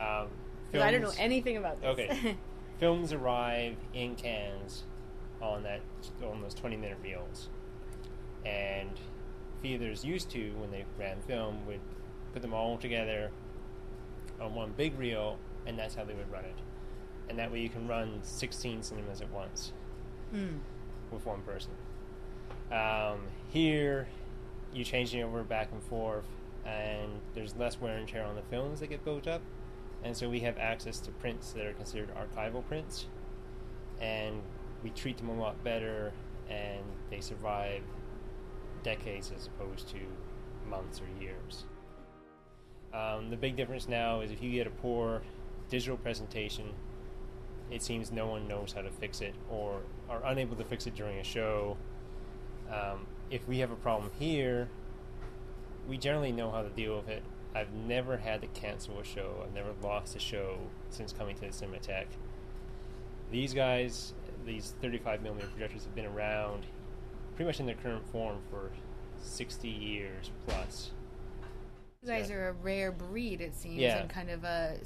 Um, 'Cause I don't know anything about this. Okay. <laughs> films arrive in cans on that on those 20 minute reels, and theaters used to when they ran film would put them all together on one big reel, and that's how they would run it. And that way you can run 16 cinemas at once Hmm. with one person. Um, here, you change it over back and forth, and there's less wear and tear on the films that get built up, and so we have access to prints that are considered archival prints, and we treat them a lot better, and they survive decades as opposed to months or years. Um, the big difference now is if you get a poor digital presentation, it seems no one knows how to fix it or are unable to fix it during a show. Um, if we have a problem here, we generally know how to deal with it. I've never had to cancel a show. I've never lost a show since coming to the Cinematheque. These guys, these 35 millimeter projectors, have been around pretty much in their current form for 60 years plus. You guys are a rare breed, it seems, Yeah. and kind of a.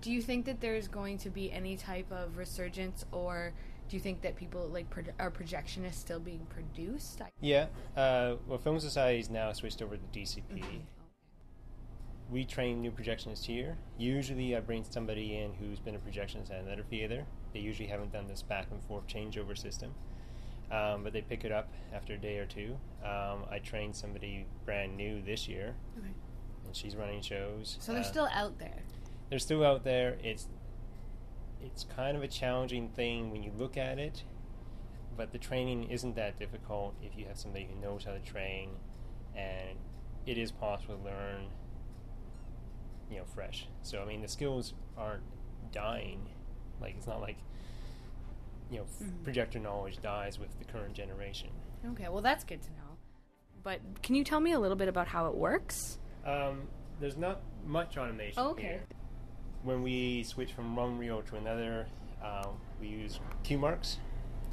Do you think that there's going to be any type of resurgence, or do you think that people like pro- are projectionists still being produced? Yeah. Uh, well, Film Society Society's now switched over to DCP. Okay. We train new projectionists here. Usually, I bring somebody in who's been a projectionist at another theater. They usually haven't done this back and forth changeover system, um, but they pick it up after a day or two. Um, I trained somebody brand new this year, Okay. and she's running shows. So they're Uh, still out there. They're still out there. It's it's kind of a challenging thing when you look at it, but the training isn't that difficult if you have somebody who knows how to train, and it is possible to learn. You know, fresh. So I mean, the skills aren't dying. Like it's not like you know Mhm. projector knowledge dies with the current generation. Okay, well that's good to know. But can you tell me a little bit about how it works? Um, there's not much automation Oh, okay. here. When we switch from one reel to another, um, we use cue marks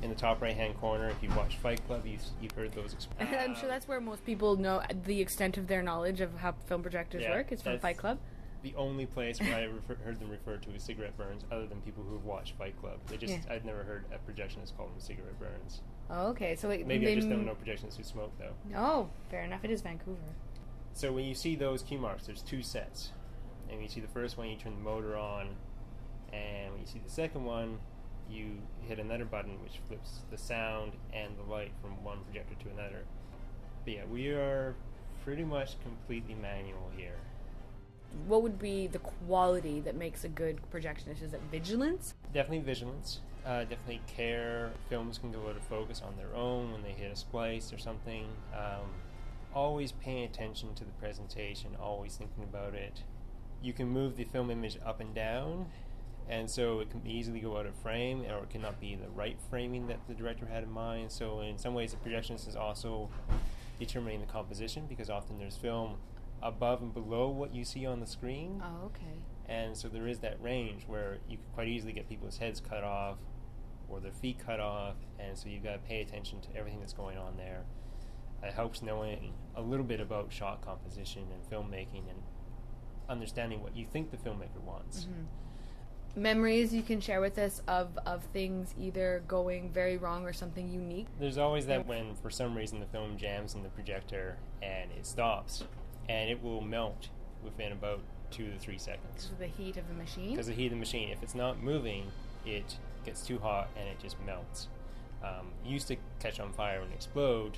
in the top right hand corner. If you've watched Fight Club, you've, you've heard those. Exp- <laughs> I'm sure that's where most people know the extent of their knowledge of how film projectors Yeah, work. It's from Fight Club. The only place where I refer- heard them referred to as cigarette burns, other than people who've watched Fight Club. They just Yeah. I'd never heard a projectionist call them cigarette burns. Oh, okay. So it, Maybe I just don't know projectionists who smoke though. Oh, fair enough. It is Vancouver. So when you see those key marks, there's two sets. And when you see the first one, you turn the motor on. And when you see the second one, you hit another button which flips the sound and the light from one projector to another. But yeah, we are pretty much completely manual here. What would be the quality that makes a good projectionist? Is it vigilance? Definitely vigilance. Uh, definitely care. Films can go out of focus on their own when they hit a splice or something. Um, always paying attention to the presentation, always thinking about it. You can move the film image up and down, and so it can easily go out of frame, or it cannot be the right framing that the director had in mind. So, in some ways, the projectionist is also determining the composition because often there's film above and below what you see on the screen. Oh, okay. And so there is that range where you could quite easily get people's heads cut off or their feet cut off, and so you've got to pay attention to everything that's going on there. It helps knowing a little bit about shot composition and filmmaking and understanding what you think the filmmaker wants. Mhm. Memories you can share with us of, of things either going very wrong or something unique. There's always that when, for some reason, the film jams in the projector and it stops, and it will melt within about two to three seconds. Because of the heat of the machine. Because of the heat of the machine. If it's not moving, it gets too hot and it just melts. Um, it used to catch on fire and explode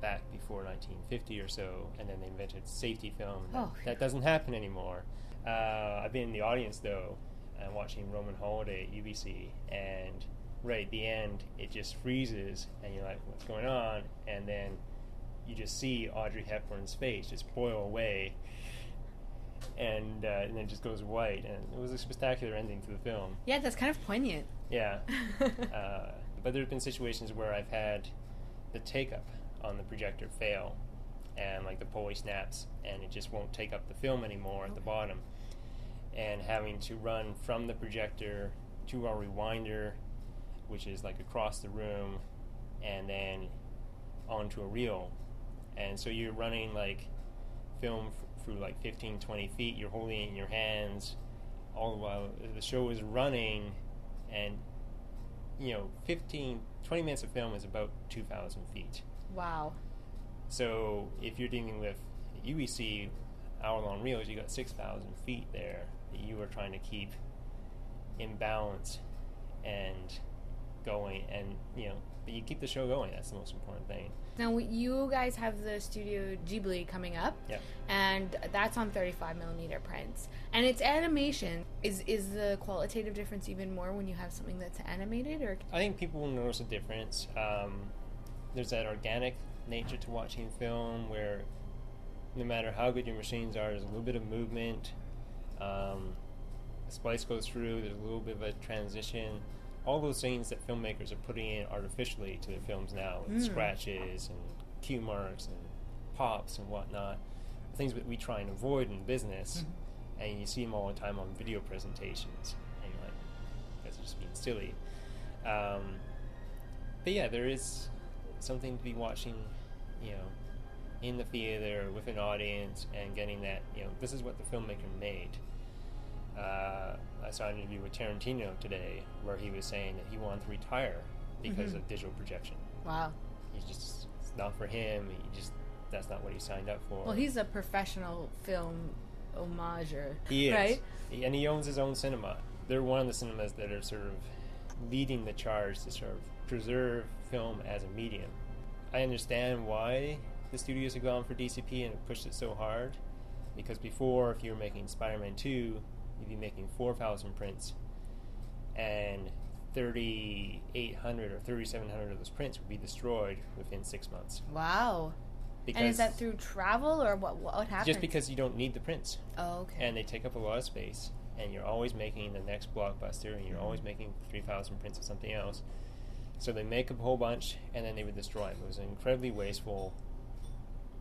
back before 1950 or so, and then they invented safety film. and Oh, that, doesn't happen anymore. Uh, I've been in the audience though, and watching Roman Holiday at UBC, and right at the end, it just freezes, and you're like, "What's going on?" And then you just see Audrey Hepburn's face just boil away, and, uh, and then it just goes white, and it was a spectacular ending to the film. Yeah, that's kind of poignant. Yeah. <laughs> uh, but there have been situations where I've had the take up on the projector fail, and like the pulley snaps, and it just won't take up the film anymore at the bottom, and having to run from the projector to our rewinder, which is like across the room, and then onto a reel. And so you're running like film f- through like 15, 20 feet, you're holding it in your hands all the while the show is running and you know 15 20 minutes of film is about 2000 feet Wow. so if you're dealing with UEC hour long reels you got 6000 feet there that you are trying to keep in balance and going and you know but you keep the show going that's the most important thing Now, you guys have the Studio Ghibli coming up, Yep. and that's on 35 millimeter prints, and it's animation. Is is the qualitative difference even more when you have something that's animated, or I think people will notice a difference. Um, there's that organic nature to watching film where no matter how good your machines are, there's a little bit of movement. Um, a splice goes through, there's a little bit of a transition. All those things that filmmakers are putting in artificially to their films now, with Mm. scratches and cue marks and pops and whatnot, things that we try and avoid in business, and you see them all the time on video presentations, and you're like, that's just being silly. Um, but yeah, there is something to be watching, you know, in the theater with an audience and getting that, you know, this is what the filmmaker made. Uh, I saw an interview with Tarantino today where he was saying that he wanted to retire because Mhm. of digital projection. wow? He just, it's not for him. He just, that's not what he signed up for. Well, he's a professional film homager, He is. right? He- And he owns his own cinema. They're one of the cinemas that are sort of leading the charge to sort of preserve film as a medium. I understand why the studios have gone for DCP and have pushed it so hard. Because before, if you were making Spider Man 2, you'd be making 4,000 prints. And 3,800 or 3,700 of those prints would be destroyed within six months. Wow. and is that through travel or what? What happens? Just because you don't need the prints. Oh, okay. And they take up a lot of space, and you're always making the next blockbuster, and you're always making 3,000 prints of something else. So they make a whole bunch, and then they would destroy them. It was an incredibly wasteful,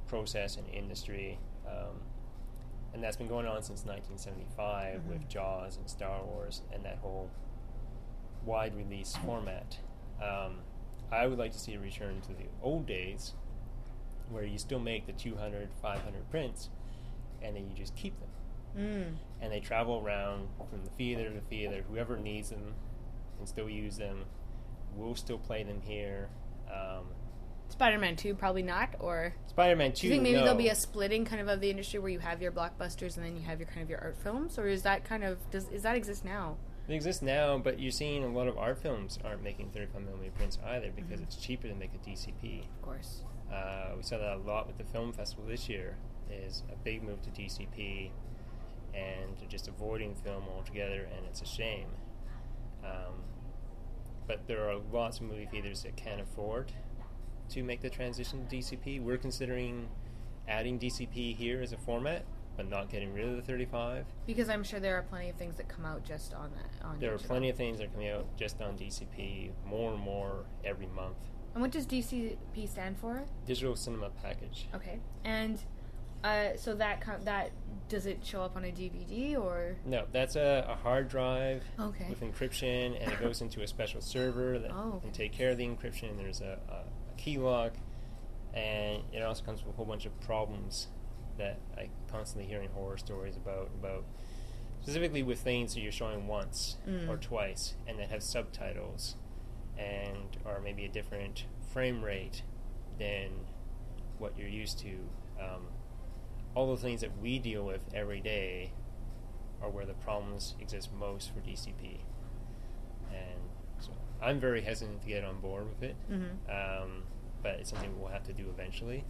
process and industry. Um, and that's been going on since 1975 Mhm. with Jaws and Star Wars and that whole wide release format. Um, I would like to see a return to the old days where you still make the 200, 500 prints and then you just keep them. Mm. And they travel around from the theater to theater. Whoever needs them can still use them. We'll still play them here. Um, Spider-Man 2 probably not or Spider-Man Do you 2, think maybe no. there'll be a splitting kind of of the industry where you have your blockbusters and then you have your kind of your art films or is that kind of does is that exist now? It exists now, but you're seeing a lot of art films aren't making 35 millimeter prints either because Mhm. it's cheaper to make a DCP. Of course. Uh, we saw that a lot with the film festival this year. Is a big move to DCP, and they're just avoiding film altogether, and it's a shame. Um, but there are lots of movie theaters that can't afford to make the transition to DCP. We're considering adding DCP here as a format, but not getting rid of the 35. Because I'm sure there are plenty of things that come out just on that on There are digital. plenty of things that are coming out just on DCP, more and more every month. And what does DCP stand for? Digital Cinema Package. Okay. And uh, so that co- that does it show up on a DVD or No, that's a, a hard drive Okay. with encryption, and it goes into a special server that Oh, can take care of the encryption. There's a, a key lock, and it also comes with a whole bunch of problems that I constantly hearing horror stories about about specifically with things that you're showing once Mm. or twice, and that have subtitles, and are maybe a different frame rate than what you're used to. Um, all the things that we deal with every day are where the problems exist most for DCP. And so I'm very hesitant to get on board with it. Mhm. Um, but it's something we'll have to do eventually.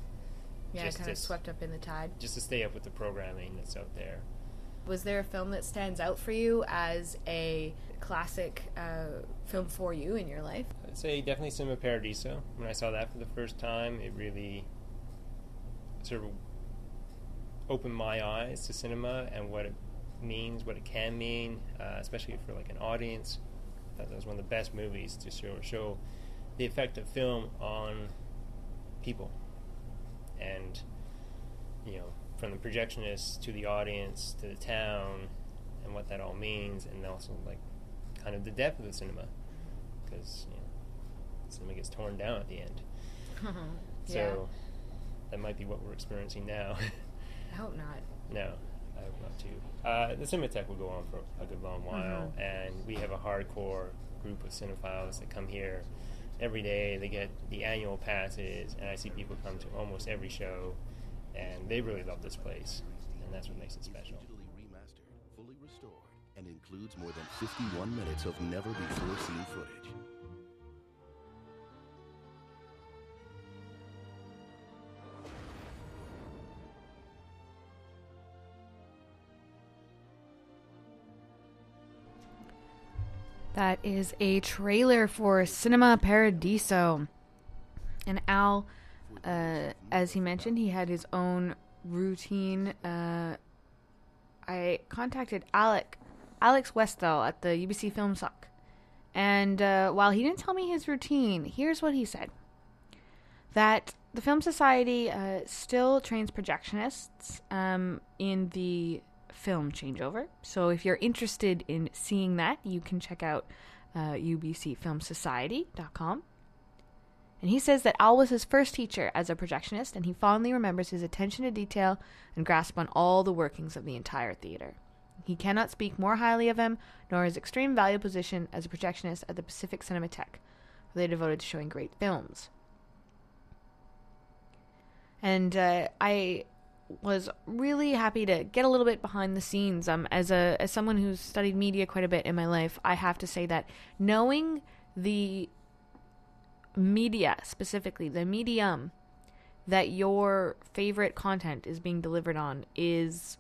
yeah, Just kind of swept up in the tide? Just to stay up with the programming that's out there. Was there a film that stands out for you as a classic uh, film for you in your life? I'd say definitely Cinema Paradiso. When I saw that for the first time, it really sort of opened my eyes to cinema and what it means, what it can mean, uh, especially for like an audience. I thought that was one of the best movies to show show the effect of film on people, and you know, from the projectionists to the audience to the town, and what that all means, and also like kind of the depth of the cinema, because you know, cinema gets torn down at the end. <laughs> Yeah. So that might be what we're experiencing now. I hope not. no, I hope not too. Uh, the Cinematheque will go on for a good long while, Mhm. and we have a hardcore group of cinephiles that come here every day. They get the annual passes, and I see people come to almost every show, and they really love this place, and that's what makes it special. remastered fully restored, and includes more than 51 minutes of never before seen footage. That is a trailer for Cinema Paradiso. And Al, uh, as he mentioned, he had his own routine. Uh, I contacted Alec, Alex Westall at the UBC Film Soc. And uh, while he didn't tell me his routine, here's what he said that the Film Society uh, still trains projectionists um, in the film changeover. So if you're interested in seeing that, you can check out uh, ubcfilmsociety.com. And he says that Al was his first teacher as a projectionist, and he fondly remembers his attention to detail and grasp on all the workings of the entire theater. He cannot speak more highly of him, nor his extreme value position as a projectionist at the Pacific Cinematheque, where they devoted to showing great films. And uh, I was really happy to get a little bit behind the scenes. Um, as a as someone who's studied media quite a bit in my life, I have to say that knowing the media specifically, the medium that your favorite content is being delivered on is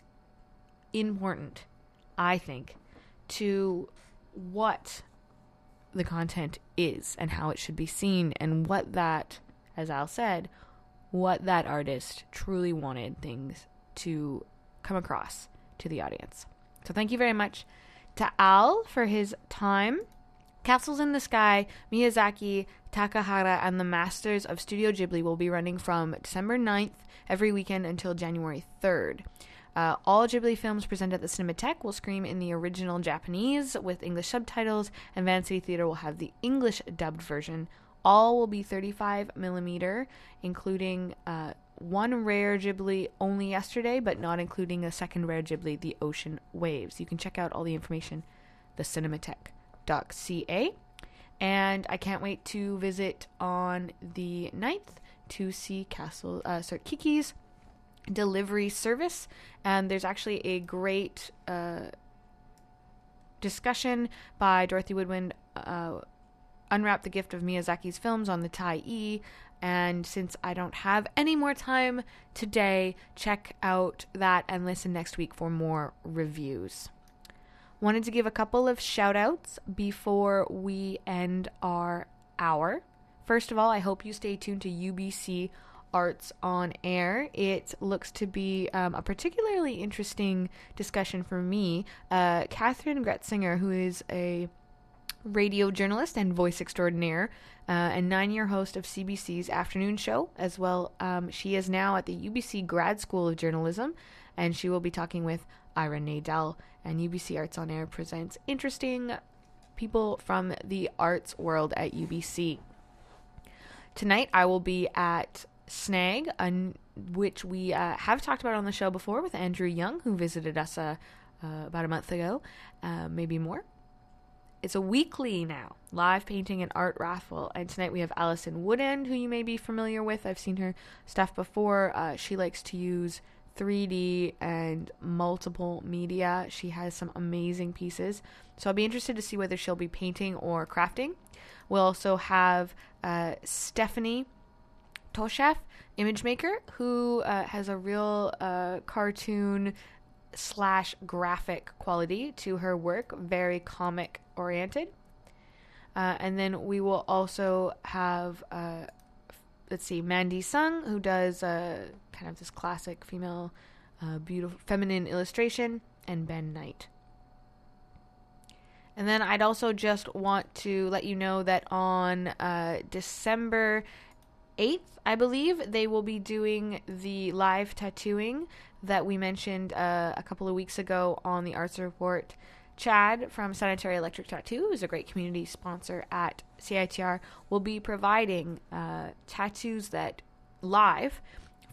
important, I think, to what the content is and how it should be seen and what that, as Al said, what that artist truly wanted things to come across to the audience. So thank you very much to Al for his time Castles in the Sky, Miyazaki, Takahata, and the Masters of Studio Ghibli will be running from December 9th every weekend until January 3rd. Uh, all Ghibli films presented at the Cinematheque will screen in the original Japanese with English subtitles, and Vancity Theater will have the English dubbed version. All will be 35 millimeter, including uh, one rare Ghibli only yesterday, but not including a second rare Ghibli, The Ocean Waves. You can check out all the information, thecinematheque.ca. And I can't wait to visit on the 9th to see Castle, uh, sorry, Kiki's delivery service. And there's actually a great uh, discussion by Dorothy Woodwind, uh, Unwrap the Gift of Miyazaki's Films on the Tai E. And since I don't have any more time today, check out that and listen next week for more reviews. Wanted to give a couple of shout outs before we end our hour. First of all, I hope you stay tuned to UBC Arts on Air. It looks to be um, a particularly interesting discussion for me. Uh, Catherine Gretzinger, who is a radio journalist and voice extraordinaire, uh, and nine year host of CBC's afternoon show, as well. Um, she is now at the UBC Grad School of Journalism, and she will be talking with Ira Nadel. And UBC Arts on Air presents interesting people from the arts world at UBC. Tonight, I will be at Snag, un- which we uh, have talked about on the show before with Andrew Young, who visited us uh, uh, about a month ago, uh, maybe more. It's a weekly now live painting and art raffle. And tonight we have Alison Woodend, who you may be familiar with. I've seen her stuff before. Uh, she likes to use 3D and multiple media. She has some amazing pieces. So I'll be interested to see whether she'll be painting or crafting. We'll also have uh, Stephanie Tosheff, image maker, who uh, has a real uh, cartoon slash graphic quality to her work, very comic oriented. Uh, and then we will also have, uh, let's see, Mandy Sung, who does uh, kind of this classic female, uh, beautiful, feminine illustration, and Ben Knight. And then I'd also just want to let you know that on uh, December 8th, I believe, they will be doing the live tattooing that we mentioned uh, a couple of weeks ago on the Arts Report. Chad from Sanitary Electric Tattoo, who's a great community sponsor at CITR, will be providing uh, tattoos that live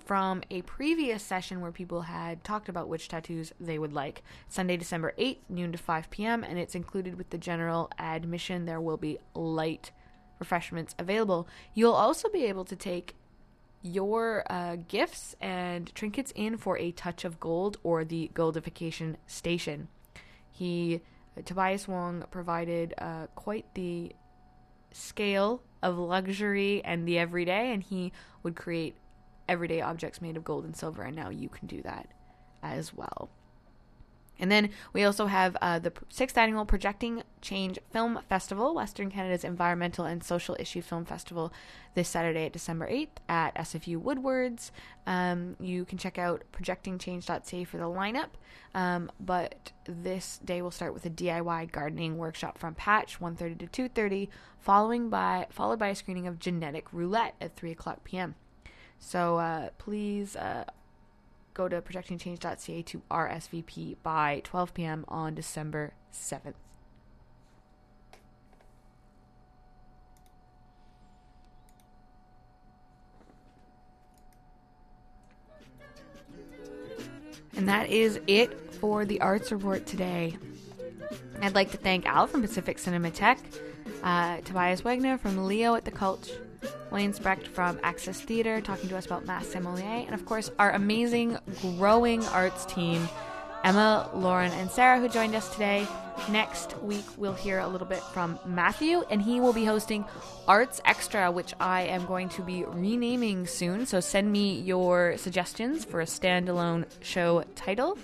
from a previous session where people had talked about which tattoos they would like. Sunday, December 8th, noon to 5 p.m., and it's included with the general admission. There will be light refreshments available. You'll also be able to take your uh, gifts and trinkets in for a touch of gold or the goldification station. He, Tobias Wong, provided uh, quite the scale of luxury and the everyday, and he would create everyday objects made of gold and silver, and now you can do that as well. And then we also have uh, the sixth annual Projecting Change Film Festival, Western Canada's environmental and social issue film festival, this Saturday at December 8th at SFU Woodwards. Um, you can check out projectingchange.ca for the lineup, um, but this day will start with a DIY gardening workshop from Patch, 1.30 to 2.30, following by, followed by a screening of Genetic Roulette at 3 o'clock p.m. So uh, please uh, go to projectingchange.ca to RSVP by 12 p.m. on December 7th. And that is it for the Arts Report today. I'd like to thank Al from Pacific Cinematheque, uh, Tobias Wegner from Leo at the Cultch, Wayne Specht from Axis Theatre talking to us about Mass Sommelier, and of course, our amazing, growing arts team, Emma, Lauren, and Sarah, who joined us today. Next week, we'll hear a little bit from Matthew, and he will be hosting Arts Extra, which I am going to be renaming soon. So send me your suggestions for a standalone show title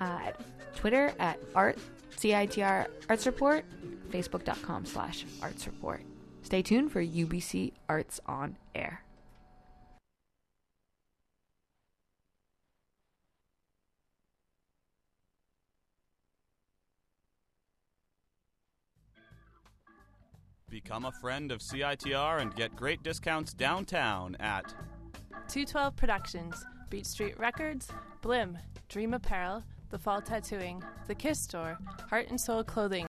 uh, Twitter at Art CITR Arts Report, Facebook.com slash Arts Report. Stay tuned for UBC Arts on Air. Become a friend of CITR and get great discounts downtown at 212 Productions, Beat Street Records, Blim, Dream Apparel, The Fall Tattooing, The Kiss Store, Heart and Soul Clothing,